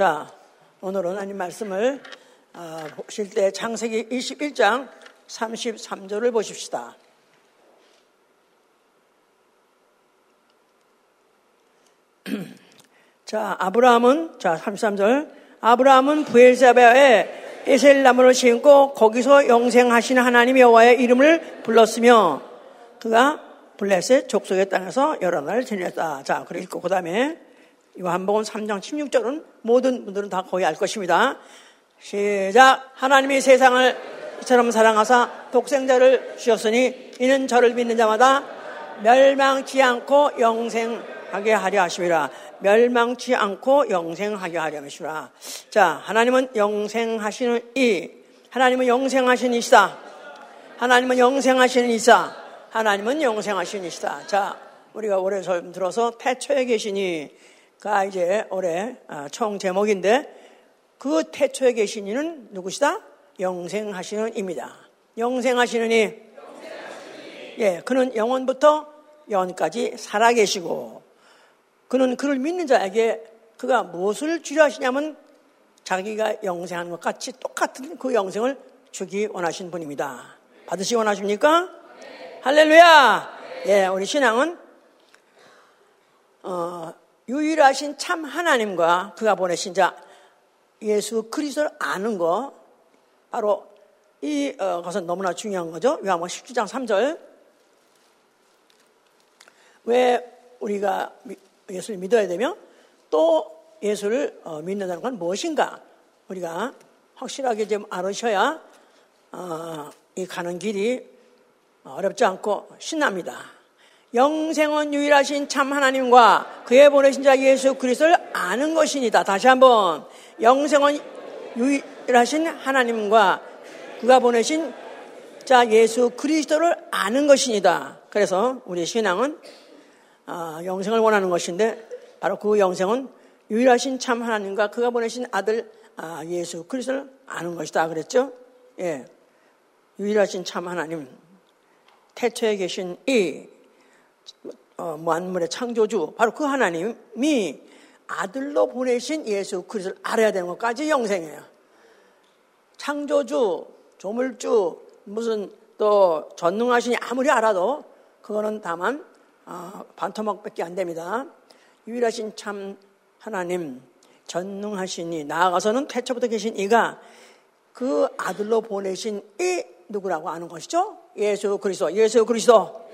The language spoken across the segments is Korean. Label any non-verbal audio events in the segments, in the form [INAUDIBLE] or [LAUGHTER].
자, 오늘은 하나님 말씀을 어, 보실 때 창세기 21장 33절을 보십시다. [CLEARS THROAT] 자, 아브라함은 자, 33절. 아브라함은 부엘사바에 에셀 나무를 심고 거기서 영생하시는 하나님 여호와의 이름을 불렀으며 그가 블레셋 족속의 땅에서 여러 날 지냈다. 자, 그리고 그 다음에 요한복음 3장 16절은 모든 분들은 다 거의 알 것입니다. 시작. 하나님이 세상을 이처럼 사랑하사 독생자를 주셨으니 이는 저를 믿는 자마다 멸망치 않고 영생하게 하려 하심이라. 멸망치 않고 영생하게 하려 하심이라. 자, 하나님은 영생하시는 이, 하나님은 영생하신 이시다. 하나님은 영생하시는 이사. 하나님은 영생하신 이시다. 자, 우리가 올해 설 들어서 태초에 계시니 가 이제 올해 아, 총 제목인데 그 태초에 계신 이는 누구시다? 영생하시는 입니다. 영생하시는 이. 예, 그는 영원부터 영원까지 살아계시고 그는 그를 믿는 자에게 그가 무엇을 주려 하시냐면 자기가 영생하는 것 같이 똑같은 그 영생을 주기 원하신 분입니다. 받으시기 원하십니까? 네. 할렐루야! 네. 예, 우리 신앙은 어, 유일하신 참 하나님과 그가 보내신 자 예수 그리스도를 아는 거 바로 이 어, 것은 너무나 중요한 거죠. 요한복음 17장 3절. 왜 우리가 예수를 믿어야 되며 또 예수를 어, 믿는다는 건 무엇인가? 우리가 확실하게 좀 알으셔야 어, 이 가는 길이 어렵지 않고 신납니다. 영생은 유일하신 참 하나님과 그의 보내신 자 예수 그리스도를 아는 것이니다. 다시 한번 영생은 유일하신 하나님과 그가 보내신 자 예수 그리스도를 아는 것이니다. 그래서 우리 신앙은 어, 영생을 원하는 것인데 바로 그 영생은 유일하신 참 하나님과 그가 보내신 아들 아, 예수 그리스도를 아는 것이다 그랬죠? 예, 유일하신 참 하나님 태초에 계신 이 어, 만물의 창조주 바로 그 하나님이 아들로 보내신 예수 그리스도를 알아야 되는 것까지 영생이에요. 창조주, 조물주, 무슨 또 전능하시니 아무리 알아도 그거는 다만 어, 반토막밖에 안 됩니다. 유일하신 참 하나님, 전능하시니 나아가서는 태초부터 계신 이가 그 아들로 보내신 이 누구라고 아는 것이죠? 예수 그리스도, 예수 그리스도,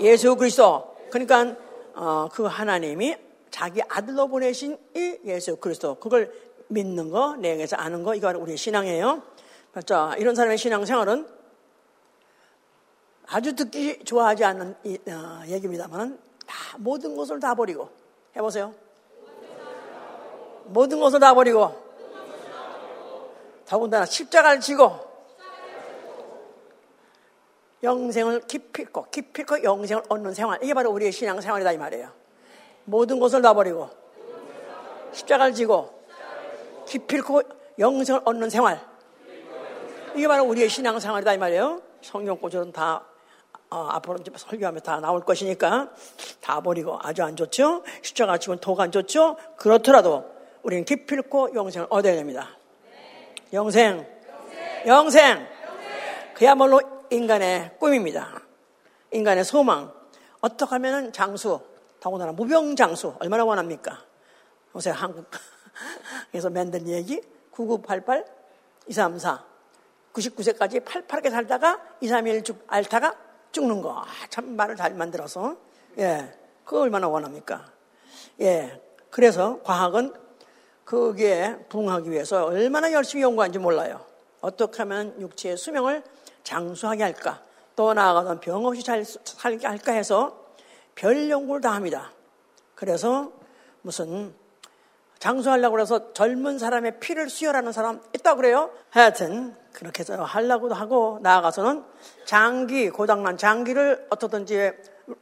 예수 그리스도. 그러니까 어, 그 하나님이 자기 아들로 보내신 이 예수 그리스도 그걸 믿는 거, 내에서 아는 거, 이거 우리 신앙이에요. 자, 이런 사람의 신앙생활은 아주 듣기 좋아하지 않는 이, 어, 얘기입니다만 다 모든 것을 다 버리고 해보세요. 모든 것을 다 버리고 더군다나 십자가를 지고 영생을 기필코 기필코 영생을 얻는 생활 이게 바로 우리의 신앙 생활이다 이 말이에요. 모든 것을 다 버리고 십자가를 지고 기필코 영생을 얻는 생활. 이게 바로 우리의 신앙 생활이다 이 말이에요. 성경 구절은 다 어, 앞으로 설교하면 다 나올 것이니까 다 버리고 아주 안 좋죠. 십자가 지고 도가 안 좋죠. 그렇더라도 우리는 기필코 영생을 얻어야 됩니다. 영생, 영생, 그야말로 인간의 꿈입니다. 인간의 소망. 어떻게 하면 장수, 더군다나 무병장수 얼마나 원합니까? 요새 한국에서 만든 얘기 9988 234 99세까지 팔팔하게 살다가 2, 3일 죽, 앓다가 죽는 거. 아, 참 말을 잘 만들어서. 예. 그거 얼마나 원합니까? 예. 그래서 과학은 거기에 부응하기 위해서 얼마나 열심히 연구하는지 몰라요. 어떻게 하면 육체의 수명을 장수하게 할까? 또 나아가서 병 없이 잘 살게 할까 해서 별 연구를 다 합니다. 그래서 무슨 장수하려고 해서 젊은 사람의 피를 수혈하는 사람 있다고 그래요. 하여튼 그렇게 해서 하려고도 하고 나아가서는 장기 고장난 장기를 어떻든지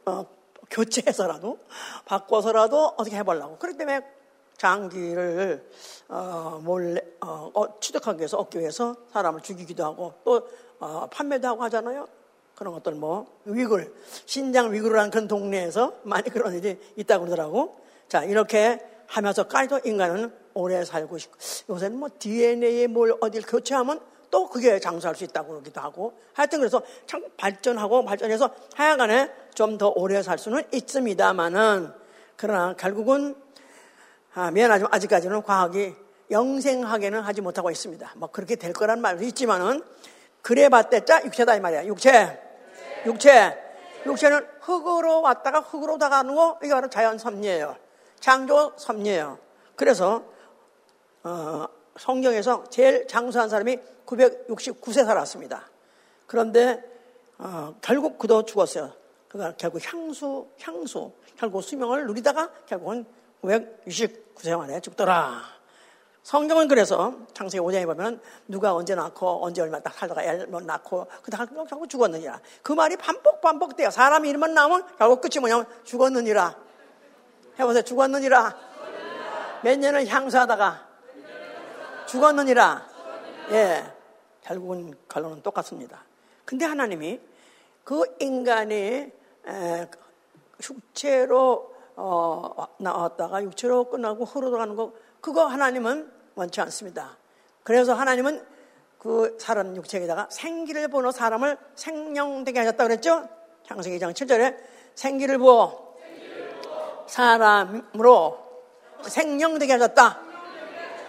어, 교체해서라도 바꿔서라도 어떻게 해보려고. 그렇기 때문에 장기를 어, 몰래 어, 어 취득하기 위해서 얻기 위해서 사람을 죽이기도 하고 또 어, 판매도 하고 하잖아요. 그런 것들 뭐 위글 신장 위글이라는 그런 동네에서 많이 그런 일이 있다고 그러더라고. 자 이렇게 하면서까지도 인간은 오래 살고 싶고 요새는 뭐 DNA에 뭘 어딜 교체하면 또 그게 장수할 수 있다고 그러기도 하고 하여튼 그래서 참 발전하고 발전해서 하여간에 좀 더 오래 살 수는 있습니다만은 그러나 결국은 하지만 아직까지는 과학이 영생하게는 하지 못하고 있습니다. 뭐 그렇게 될 거란 말도 있지만은 그래 봤대자 육체다 이 말이야. 육체. 육체. 육체는 흙으로 왔다가 흙으로 다가는 거 이게 바로 자연 섭리예요. 창조 섭리예요. 그래서 어, 성경에서 제일 장수한 사람이 969세 살았습니다. 그런데 어, 결국 그도 죽었어요. 그가 결국 향수, 향수, 결국 수명을 누리다가 결국은 969세 만에 죽더라. 성경은 그래서 창세기 5장에 보면 누가 언제 낳고 언제 얼마 딱 살다가 애 낳고 그다가 결국 죽었느니라. 그 말이 반복 반복돼요. 사람 이름만 나오면 결국 끝이 뭐냐면 죽었느니라. 해보세요. 죽었느니라. 몇 년을 향수하다가 죽었느니라. 예. 결국은 결론은 똑같습니다. 근데 하나님이 그 인간이 육체로 어, 나왔다가 육체로 끝나고 흐르러가는 거 그거 하나님은 원치 않습니다. 그래서 하나님은 그 사람 육체에다가 생기를 부어 사람을 생명되게 하셨다 그랬죠? 창세기 2장 7절에 생기를 부어 사람으로 생명되게 하셨다.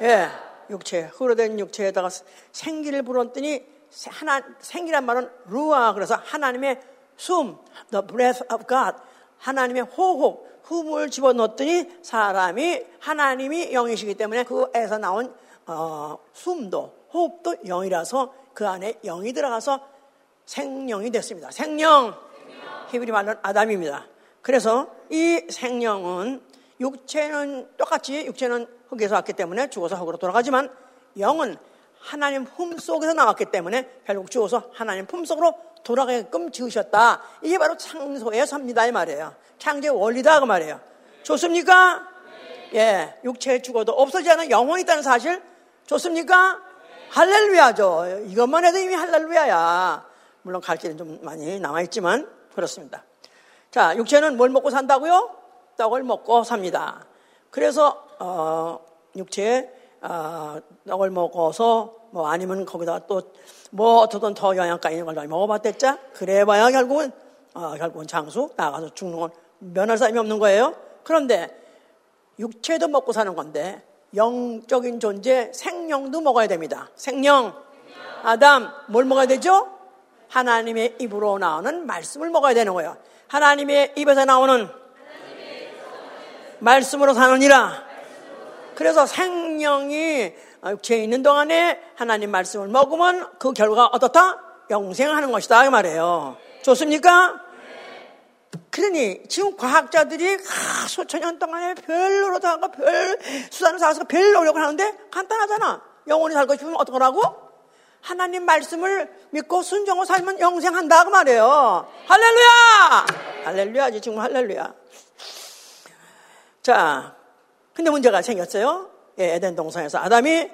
예. 육체, 흐르된 육체에다가 생기를 불었더니 하나, 생기란 말은 루아, 그래서 하나님의 숨, the breath of God, 하나님의 호흡, 흠을 집어넣었더니 사람이 하나님이 영이시기 때문에 그에서 나온 어, 숨도 호흡도 영이라서 그 안에 영이 들어가서 생명이 됐습니다. 생명, 히브리 말로는 아담입니다. 그래서 이 생명은 육체는 똑같이 육체는 흙에서 왔기 때문에 죽어서 흙으로 돌아가지만 영은 하나님 품 속에서 나왔기 때문에 결국 죽어서 하나님 품 속으로 돌아가게끔 지으셨다. 이게 바로 창조의 섭니다 이 말이에요. 창조의 원리다 그 말이에요. 좋습니까? 예, 육체에 죽어도 없어지지 않은 영혼이 있다는 사실 좋습니까? 할렐루야죠. 이것만 해도 이미 할렐루야야. 물론 갈 길은 좀 많이 남아있지만 그렇습니다. 자, 육체는 뭘 먹고 산다고요? 떡을 먹고 삽니다. 그래서 어, 육체에 어, 떡을 먹어서 뭐 아니면 거기다 또 뭐 어떻든 더 영양가 있는 걸 먹어봤댔자 그래봐야 결국은 어, 결국은 장수 나가서 죽는 건 면할 사람이 없는 거예요. 그런데 육체도 먹고 사는 건데 영적인 존재 생명도 먹어야 됩니다. 생명 아담 뭘 먹어야 되죠? 하나님의 입으로 나오는 말씀을 먹어야 되는 거예요. 하나님의 입에서 나오는 말씀으로 사느니라. 그래서 생명이 육체에 있는 동안에 하나님 말씀을 먹으면 그 결과 어떻다? 영생하는 것이다. 그 말이에요. 좋습니까? 그러니 지금 과학자들이 아, 수천 년 동안에 별로로 다가 별 수단을 쌓아서 별 노력을 하는데 간단하잖아. 영원히 살고 싶으면 어떡하라고? 하나님 말씀을 믿고 순종을 살면 영생한다 그 말이에요. 할렐루야! 할렐루야지 지금 할렐루야. 자, 근데 문제가 생겼어요. 예, 에덴 동산에서 아담이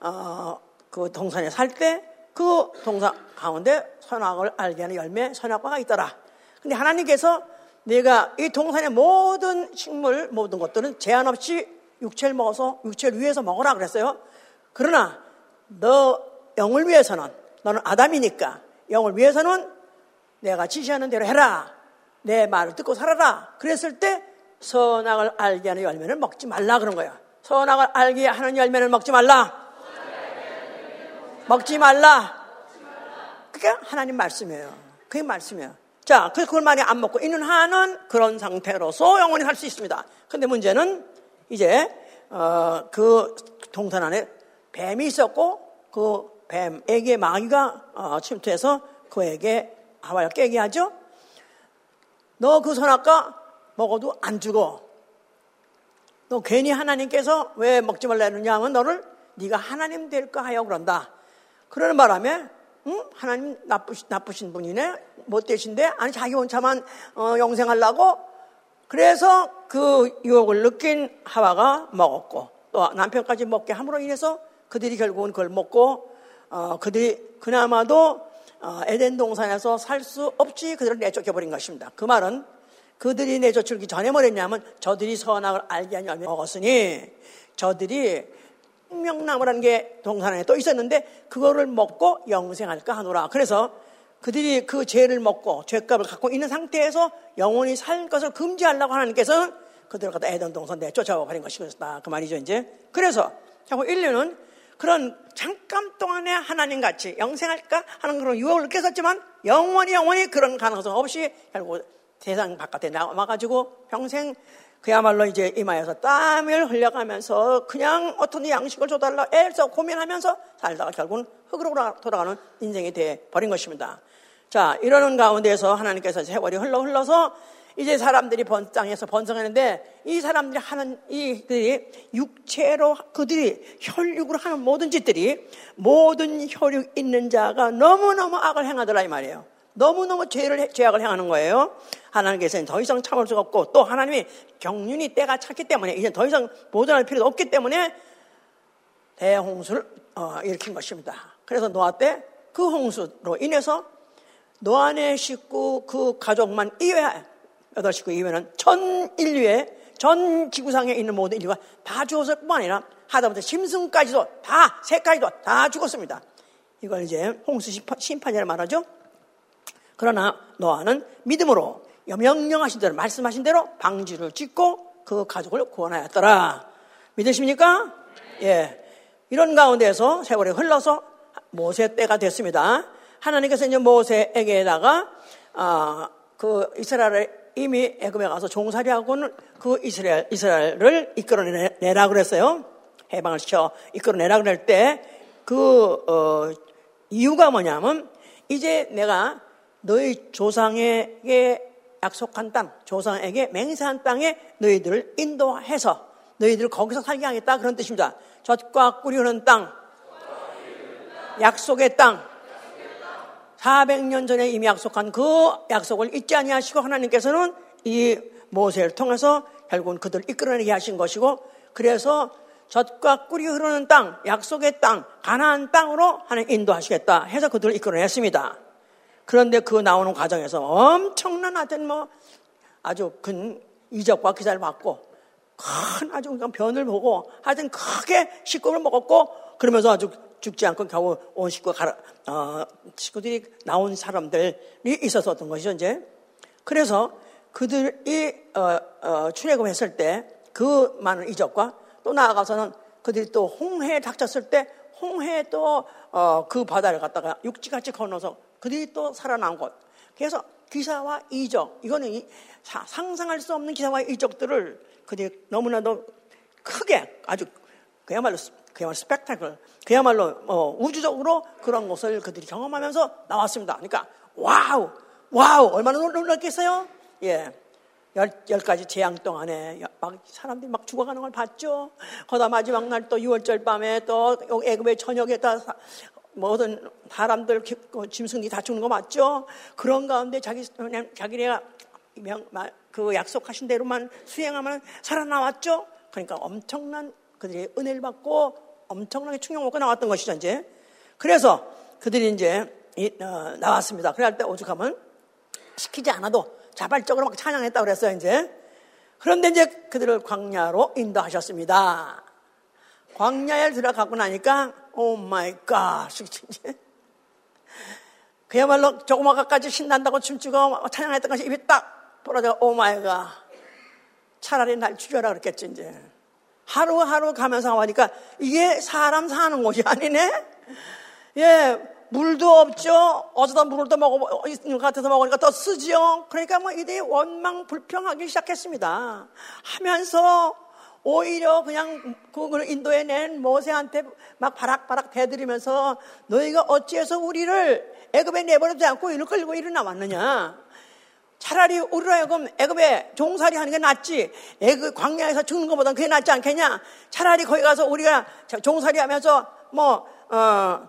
어, 그 동산에 살 때 그 동산 가운데 선악을 알게 하는 열매 선악과가 있더라. 근데 하나님께서 내가 이 동산의 모든 식물 모든 것들은 제한 없이 육체를 먹어서 육체를 위해서 먹어라 그랬어요. 그러나 너 영을 위해서는 너는 아담이니까 영을 위해서는 내가 지시하는 대로 해라. 내 말을 듣고 살아라. 그랬을 때 선악을 알게 하는 열매를 먹지 말라 그런 거야. 선악을 알게 하는 열매를 먹지 말라. 먹지 말라. 그게 하나님 말씀이에요. 그게 말씀이에요. 자, 그래서 그걸 많이 안 먹고 있는 한은 그런 상태로서 영원히 살 수 있습니다. 근데 문제는 이제, 어, 그 동산 안에 뱀이 있었고 그 뱀에게 마귀가 어, 침투해서 그에게 하와를 깨게 하죠. 너 그 선악과 먹어도 안 죽어. 너 괜히 하나님께서 왜 먹지 말라 했느냐 하면 너를 네가 하나님 될까 하여 그런다. 그러는 바람에 응? 하나님 나쁘신, 나쁘신 분이네 못 되신데 아니 자기 혼자만 어, 영생하려고 그래서 그 유혹을 느낀 하와가 먹었고 또 남편까지 먹게 함으로 인해서 그들이 결국은 그걸 먹고 어, 그들이 그나마도 어, 에덴 동산에서 살 수 없이 그들을 내쫓겨 버린 것입니다. 그 말은 그들이 내쫓기 전에 뭐랬냐면 저들이 선악을 알게 하니 먹었으니 저들이 생명나무라는 게 동산에 또 있었는데 그거를 먹고 영생할까 하노라. 그래서 그들이 그 죄를 먹고 죄값을 갖고 있는 상태에서 영원히 살 것을 금지하려고 하나님께서는 그들을 갖다 에덴 동산 내 쫓아와 버린 것이었다. 그 말이죠, 이제. 그래서 자꾸 인류는 그런 잠깐 동안에 하나님 같이 영생할까 하는 그런 유혹을 느꼈었지만 영원히 영원히 그런 가능성 없이 결국 세상 바깥에 나와가지고 평생 그야말로 이제 이마에서 땀을 흘려가면서 그냥 어떤 양식을 줘달라 애써 고민하면서 살다가 결국은 흙으로 돌아가는 인생이 돼 버린 것입니다. 자, 이러는 가운데에서 하나님께서 세월이 흘러 흘러서 이제 사람들이 번, 땅에서 번성하는데 이 사람들이 하는 이들이 육체로 그들이 혈육으로 하는 모든 짓들이 모든 혈육 있는 자가 너무너무 악을 행하더라 이 말이에요. 너무너무 죄를, 죄악을 행하는 거예요. 하나님께서는 더 이상 참을 수가 없고 또 하나님이 경륜이 때가 찼기 때문에 이제 더 이상 보존할 필요도 없기 때문에 대홍수를 어, 일으킨 것입니다. 그래서 노아 때 그 홍수로 인해서 노아의 식구 그 가족만 이외 여덟 식구 이외에는 전 인류의 전 지구상에 있는 모든 인류가 다 죽었을 뿐만 아니라 하다못해 심승까지도 다 새까지도 다 죽었습니다. 이걸 이제 홍수 심판이라 말하죠. 그러나 노아는 믿음으로 명령하신 대로 말씀하신 대로 방주를 짓고 그 가족을 구원하였더라. 믿으십니까? 예. 이런 가운데서 세월이 흘러서 모세 때가 됐습니다. 하나님께서 이제 모세에게다가 아, 그 이스라엘을 이미 애굽에 가서 종살이하고는 그 이스라엘 이스라엘을 이끌어내라 그랬어요. 해방을 시켜 이끌어내라 그럴 때그 어, 이유가 뭐냐면 이제 내가 너희 조상에게 약속한 땅, 조상에게 맹세한 땅에 너희들을 인도해서 너희들을 거기서 살게 하겠다 그런 뜻입니다. 젖과 꿀이 흐르는 땅, 약속의 땅, 400년 전에 이미 약속한 그 약속을 잊지 아니하시고 하나님께서는 이 모세를 통해서 결국은 그들을 이끌어내게 하신 것이고 그래서 젖과 꿀이 흐르는 땅, 약속의 땅, 가나안 땅으로 하나님 인도하시겠다 해서 그들을 이끌어냈습니다. 그런데 그 나오는 과정에서 엄청난 하여튼 뭐 아주 큰 이적과 기사를 받고 큰 아주 그냥 변을 보고 하여튼 크게 식구를 먹었고 그러면서 아주 죽지 않고 겨우 온 식구 가라, 어, 식구들이 나온 사람들이 어떤 것이죠, 이제. 그래서 그들이, 어, 어, 출애굽했을 때 그 많은 이적과 또 나아가서는 그들이 또 홍해에 닥쳤을 때 홍해에 또, 어, 그 바다를 갖다가 육지같이 건너서 그들이 또 살아난 것. 그래서 기사와 이적, 이거는 이, 상상할 수 없는 기사와 이적들을 그들이 너무나도 크게 아주 그야말로 그야말로 스펙타클, 그야말로 어, 우주적으로 그런 것을 그들이 경험하면서 나왔습니다. 그러니까 wow, wow, 얼마나 놀랐겠어요? 예. 열, 열 가지 재앙 동안에 막 사람들이 막 죽어가는 걸 봤죠. 거다 마지막 날 또 6월절 밤에 또 애굽의 저녁에 다 모든 사람들 그 짐승이 다 죽는 거 맞죠? 그런 가운데 자기 자기네가 명, 그 약속하신 대로만 수행하면 살아나왔죠. 그러니까 엄청난 그들이 은혜를 받고 엄청나게 충격 먹고 나왔던 것이죠, 이제. 그래서 그들이 이제 어, 나왔습니다. 그럴 때 오죽하면 시키지 않아도 자발적으로 막 찬양했다고 그랬어요, 이제. 그런데 이제 그들을 광야로 인도하셨습니다. 광야에 들어가고 나니까, oh my god. 그야말로 조금 아까까지 신난다고 춤추고 찬양했던 것이 입이 딱 벌어져, oh my god. 차라리 날 죽여라 그랬겠지, 이제. 하루하루 가면서 가니까 이게 사람 사는 곳이 아니네? 예, 물도 없죠? 어쩌다 물을 더 먹어, 있는 것 같아서 먹으니까 더 쓰지요? 그러니까 뭐 이들이 원망 불평하기 시작했습니다. 하면서 오히려 그냥 그걸 인도에 낸 모세한테 막 바락바락 대들이면서 너희가 어찌해서 우리를 애굽에 내버려두지 않고 이를 끌고 이리 나왔느냐? 차라리 우리로 하여금 애굽에 종살이 하는 게 낫지. 애굽 광야에서 죽는 것보다 그게 낫지 않겠냐? 차라리 거기 가서 우리가 종살이 하면서 뭐, 어,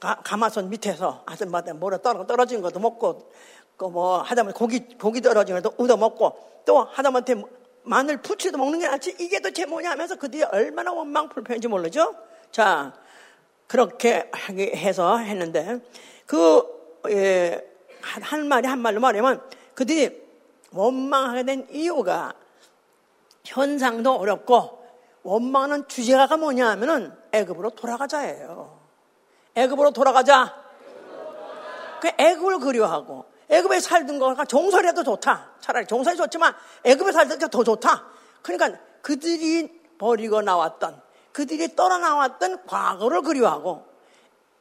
가, 마솥 밑에서 아줌마한테 뭐라 떨어, 떨어진 것도 먹고, 그 뭐, 하다못해 고기, 고기 떨어진 것도 얻어 먹고, 또 하다못해 마늘 부치도 먹는 게 낫지. 이게 도대체 뭐냐 하면서 그들이 얼마나 원망 불편인지 모르죠? 자, 그렇게 해서 했는데, 그, 예, 한 말이 한 말로 말하면 그들이 원망하게 된 이유가 현상도 어렵고 원망하는 주제가 뭐냐 하면은 애굽으로 돌아가자예요. 애굽으로 돌아가자. 그 애굽을 그리워하고 애굽에 살던 거가 종살이라도 좋다. 차라리 종살이 좋지만 애굽에 살던 게 더 좋다. 그러니까 그들이 버리고 나왔던 그들이 떠나 나왔던 과거를 그리워하고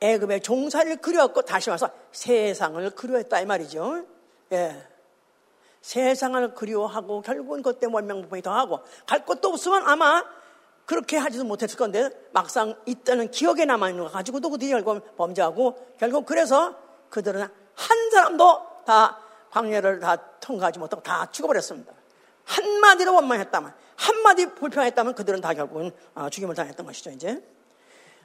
애굽의 종살이를 그리웠고 다시 와서 세상을 그리워했다 이 말이죠. 예. 세상을 그리워하고 결국은 그때 원명부이 더하고 갈 곳도 없으면 아마 그렇게 하지도 못했을 건데 막상 이때는 기억에 남아있는 거 가지고도 그들이 결국 범죄하고 결국 그래서 그들은 한 사람도 다 광야를 다 통과하지 못하고 다 죽어버렸습니다. 한마디로 원망했다면 한마디 불평했다면 그들은 다 결국은 어, 죽임을 당했던 것이죠 이제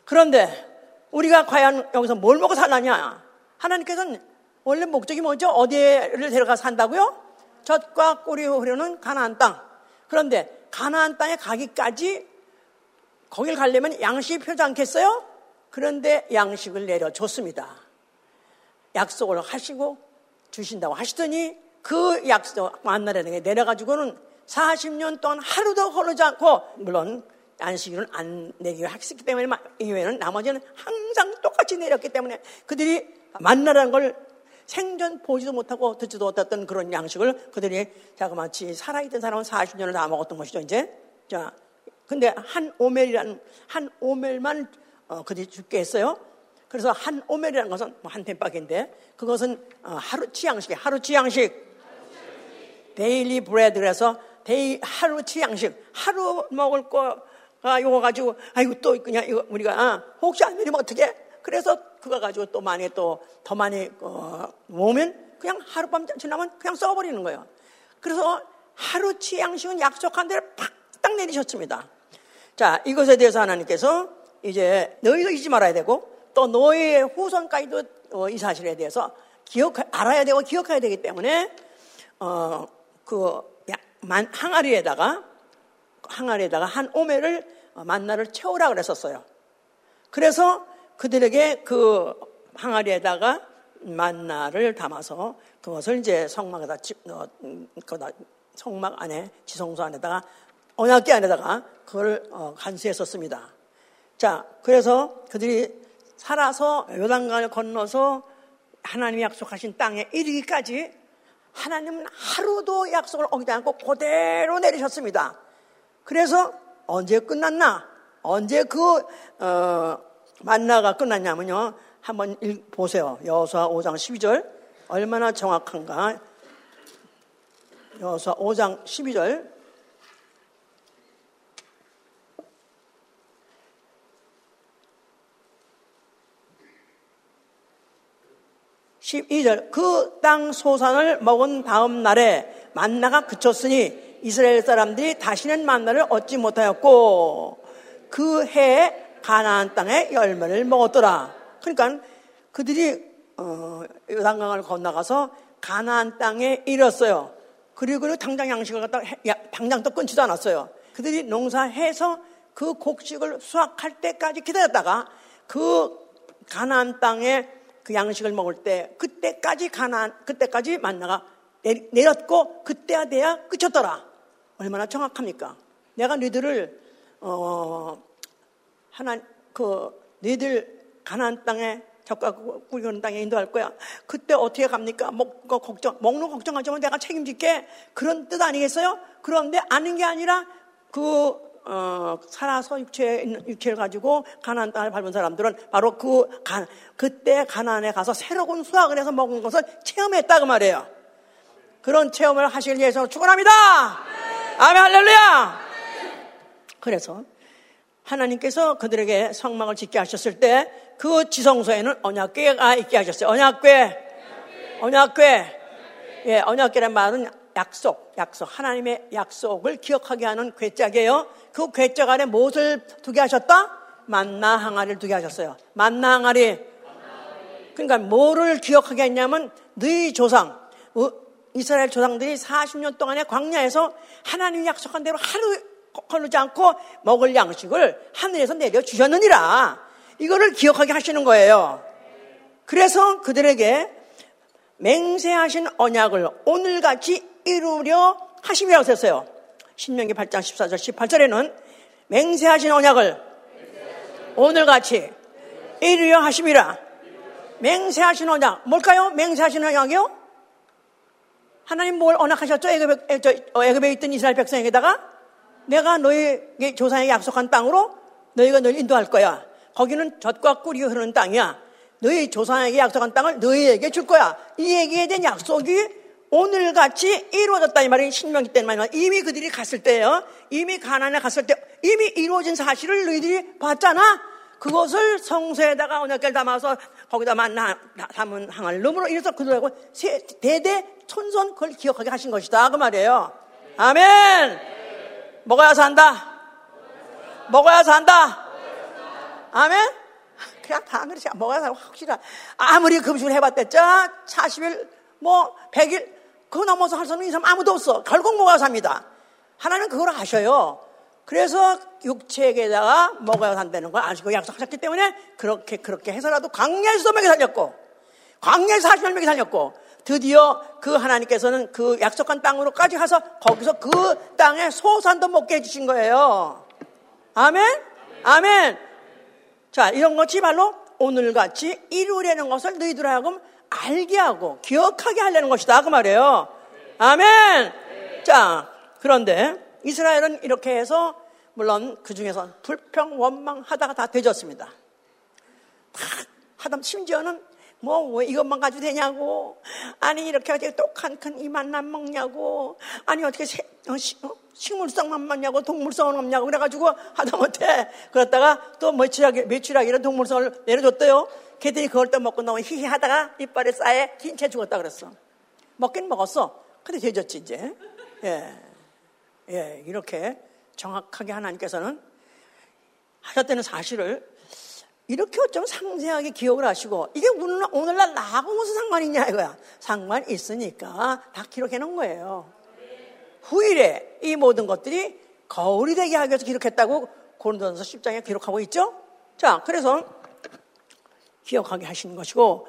그런데 우리가 과연 여기서 뭘 먹고 살라냐 하나님께서는 원래 목적이 뭐죠? 어디를 데려가 산다고요? 젖과 꿀이 흐르는 가나안 땅. 그런데 가나안 땅에 가기까지 거길 가려면 양식이 필요하지 않겠어요? 그런데 양식을 내려줬습니다. 약속을 하시고 주신다고 하시더니 그 약속 만나라는 게 내려가지고는 40년 동안 하루도 흐르지 않고 물론 안식일은 안 내리기로 했기 때문에 이외에는 나머지는 항상 똑같이 내렸기 때문에 그들이 만나라는 걸 생전 보지도 못하고 듣지도 못했던 그런 양식을 그들이 자그마치 살아있던 사람은 40년을 다 먹었던 것이죠, 이제. 자, 근데 한 오멜이라는, 한 오멜만 어, 그들이 죽게 했어요. 그래서 한 오멜이라는 것은 뭐한 템박인데 그것은 어, 하루 치 양식이에요. 하루 치 양식. daily bread 그래서 day 하루 치 양식. 하루 먹을 거가 이거 가지고 아이고 또 그냥 이거 우리가 아, 혹시 안 내리면 어떻게? 그래서 그거 가지고 또 많이 또 더 많이 어, 모으면 그냥 하룻밤 지나면 그냥 써버리는 거예요. 그래서 하루 치 양식은 약속한 대로 팍딱 내리셨습니다. 자, 이것에 대해서 하나님께서 이제 너희도 잊지 말아야 되고 또 너희의 후손까지도 어, 이 사실에 대해서 기억 알아야 되고 기억해야 되기 때문에 어, 그 항아리에다가 항아리에다가 한 오매를 어, 만나를 채우라 그랬었어요. 그래서 그들에게 그 항아리에다가 만나를 담아서 그것을 이제 성막에다 어, 거다 성막 안에 지성소 안에다가 언약계 안에다가 그걸 어, 간수했었습니다. 자, 그래서 그들이 살아서 요단강을 건너서 하나님이 약속하신 땅에 이르기까지 하나님은 하루도 약속을 어기지 않고 그대로 내리셨습니다. 그래서 언제 끝났나? 언제 그 어, 만나가 끝났냐면요. 한번 보세요. 여호수아 5장 12절 얼마나 정확한가? 여호수아 5장 12절 12절 그 땅 소산을 먹은 다음 날에 만나가 그쳤으니 이스라엘 사람들이 다시는 만나를 얻지 못하였고 그 해에 가나안 땅의 열매를 먹었더라. 그러니까 그들이 어, 요단강을 건너가서 가나안 땅에 이뤘어요. 그리고 당장 양식을 갖다 야, 당장 또 끊지도 않았어요. 그들이 농사해서 그 곡식을 수확할 때까지 기다렸다가 그 가나안 땅에 그 양식을 먹을 때 그때까지 가난 그때까지 만나가 내렸고 그때야 돼야 끝쳤더라. 얼마나 정확합니까? 내가 너희들을 어 하나 그 너희들 가난 땅에 적과 꿀리는 땅에 인도할 거야. 그때 어떻게 갑니까? 먹고 걱정 먹는 걱정하지만 내가 책임질게 그런 뜻 아니겠어요? 그런데 아는 게 아니라 그 어, 살아서 육체, 육체를 가지고 가나안 땅을 밟은 사람들은 바로 그, 가, 그때 가나안에 가서 새로운 수확을 해서 먹은 것을 체험했다 그 말이에요. 그런 체험을 하실 예수 축원합니다. 아멘 할렐루야. 그래서 하나님께서 그들에게 성막을 짓게 하셨을 때 그 지성소에는 언약궤가 있게 하셨어요. 언약궤. 언약궤. 예, 언약궤란 말은 약속, 약속, 하나님의 약속을 기억하게 하는 괴짝이에요. 그 괴짝 안에 무엇을 두게 하셨다? 만나 항아리를 두게 하셨어요. 만나 항아리. 그러니까 뭐를 기억하게 했냐면 너희 조상, 이스라엘 조상들이 40년 동안의 광야에서 하나님이 약속한 대로 하루 걸르지 않고 먹을 양식을 하늘에서 내려 주셨느니라. 이거를 기억하게 하시는 거예요. 그래서 그들에게 맹세하신 언약을 오늘같이 이루려 하심이라고 썼어요. 신명기 8장 14절 18절에는 맹세하신 언약을 오늘같이 이루려 하심이라. 맹세하신 언약. 뭘까요? 맹세하신 언약이요? 하나님 뭘 언약하셨죠? 애굽에, 어, 있던 이스라엘 백성에게다가 내가 너희 조상에게 약속한 땅으로 너희가 널 인도할 거야. 거기는 젖과 꿀이 흐르는 땅이야. 너희 조상에게 약속한 땅을 너희에게 줄 거야. 이 얘기에 대한 약속이 오늘같이 이루어졌다 이 말이 신명기 때는 말이야. 이미 그들이 갔을 때요. 이미 가난에 갔을 때 이미 이루어진 사실을 너희들이 봤잖아. 그것을 성소에다가 언약계를 담아서 거기다 만나 담은 항을 넘으로 이래서 그들하고 대대 천선 그걸 기억하게 하신 것이다 그 말이에요. 아멘. 먹어야 산다. 먹어야 산다. 아멘. 그냥 다 그렇지. 먹어야 산다. 확실하. 아무리 금식을 해봤댔죠. 40일, 뭐 100일 그거 넘어서 할 수 없는 인사 아무도 없어. 결국 먹어야 삽니다. 하나는 그걸 아셔요. 그래서 육체에다가 먹어야 산다는 걸 아시고 약속하셨기 때문에 그렇게 그렇게 해서라도 광야에서 먹여 살렸고 광야에서 40년 먹여 살렸고 드디어 그 하나님께서는 그 약속한 땅으로까지 가서 거기서 그 땅에 소산도 먹게 해주신 거예요. 아멘? 아멘. 자, 이런 것이 바로 오늘같이 이루려는 것을 너희들 하여금 알게 하고 기억하게 하려는 것이다. 그 말이에요. 아멘. 자, 그런데 이스라엘은 이렇게 해서 물론 그 중에서 불평 원망 하다가 다 되졌습니다. 다 하다 심지어는 뭐, 왜 이것만 가지고 되냐고. 아니, 이렇게 어떻게 똑한 큰 이만남 먹냐고. 아니, 어떻게 세, 어, 시, 어? 식물성만 먹냐고. 동물성은 없냐고. 그래가지고 하다못해. 그러다가 또 며칠하기, 며칠하기 이런 동물성을 내려줬대요. 걔들이 그걸 또 먹고 너무 히히 하다가 이빨에 쌓여 흰채 죽었다 그랬어. 먹긴 먹었어. 근데 되졌지, 이제. 예. 예, 이렇게 정확하게 하나님께서는 하셨다는 사실을 이렇게 어쩌면 상세하게 기억을 하시고 이게 오늘날 나하고 무슨 상관이 있냐 이거야. 상관 있으니까 다 기록해 놓은 거예요. 후일에 이 모든 것들이 거울이 되게 하기 위해서 기록했다고 고린도전서 10장에 기록하고 있죠. 자, 그래서 기억하게 하시는 것이고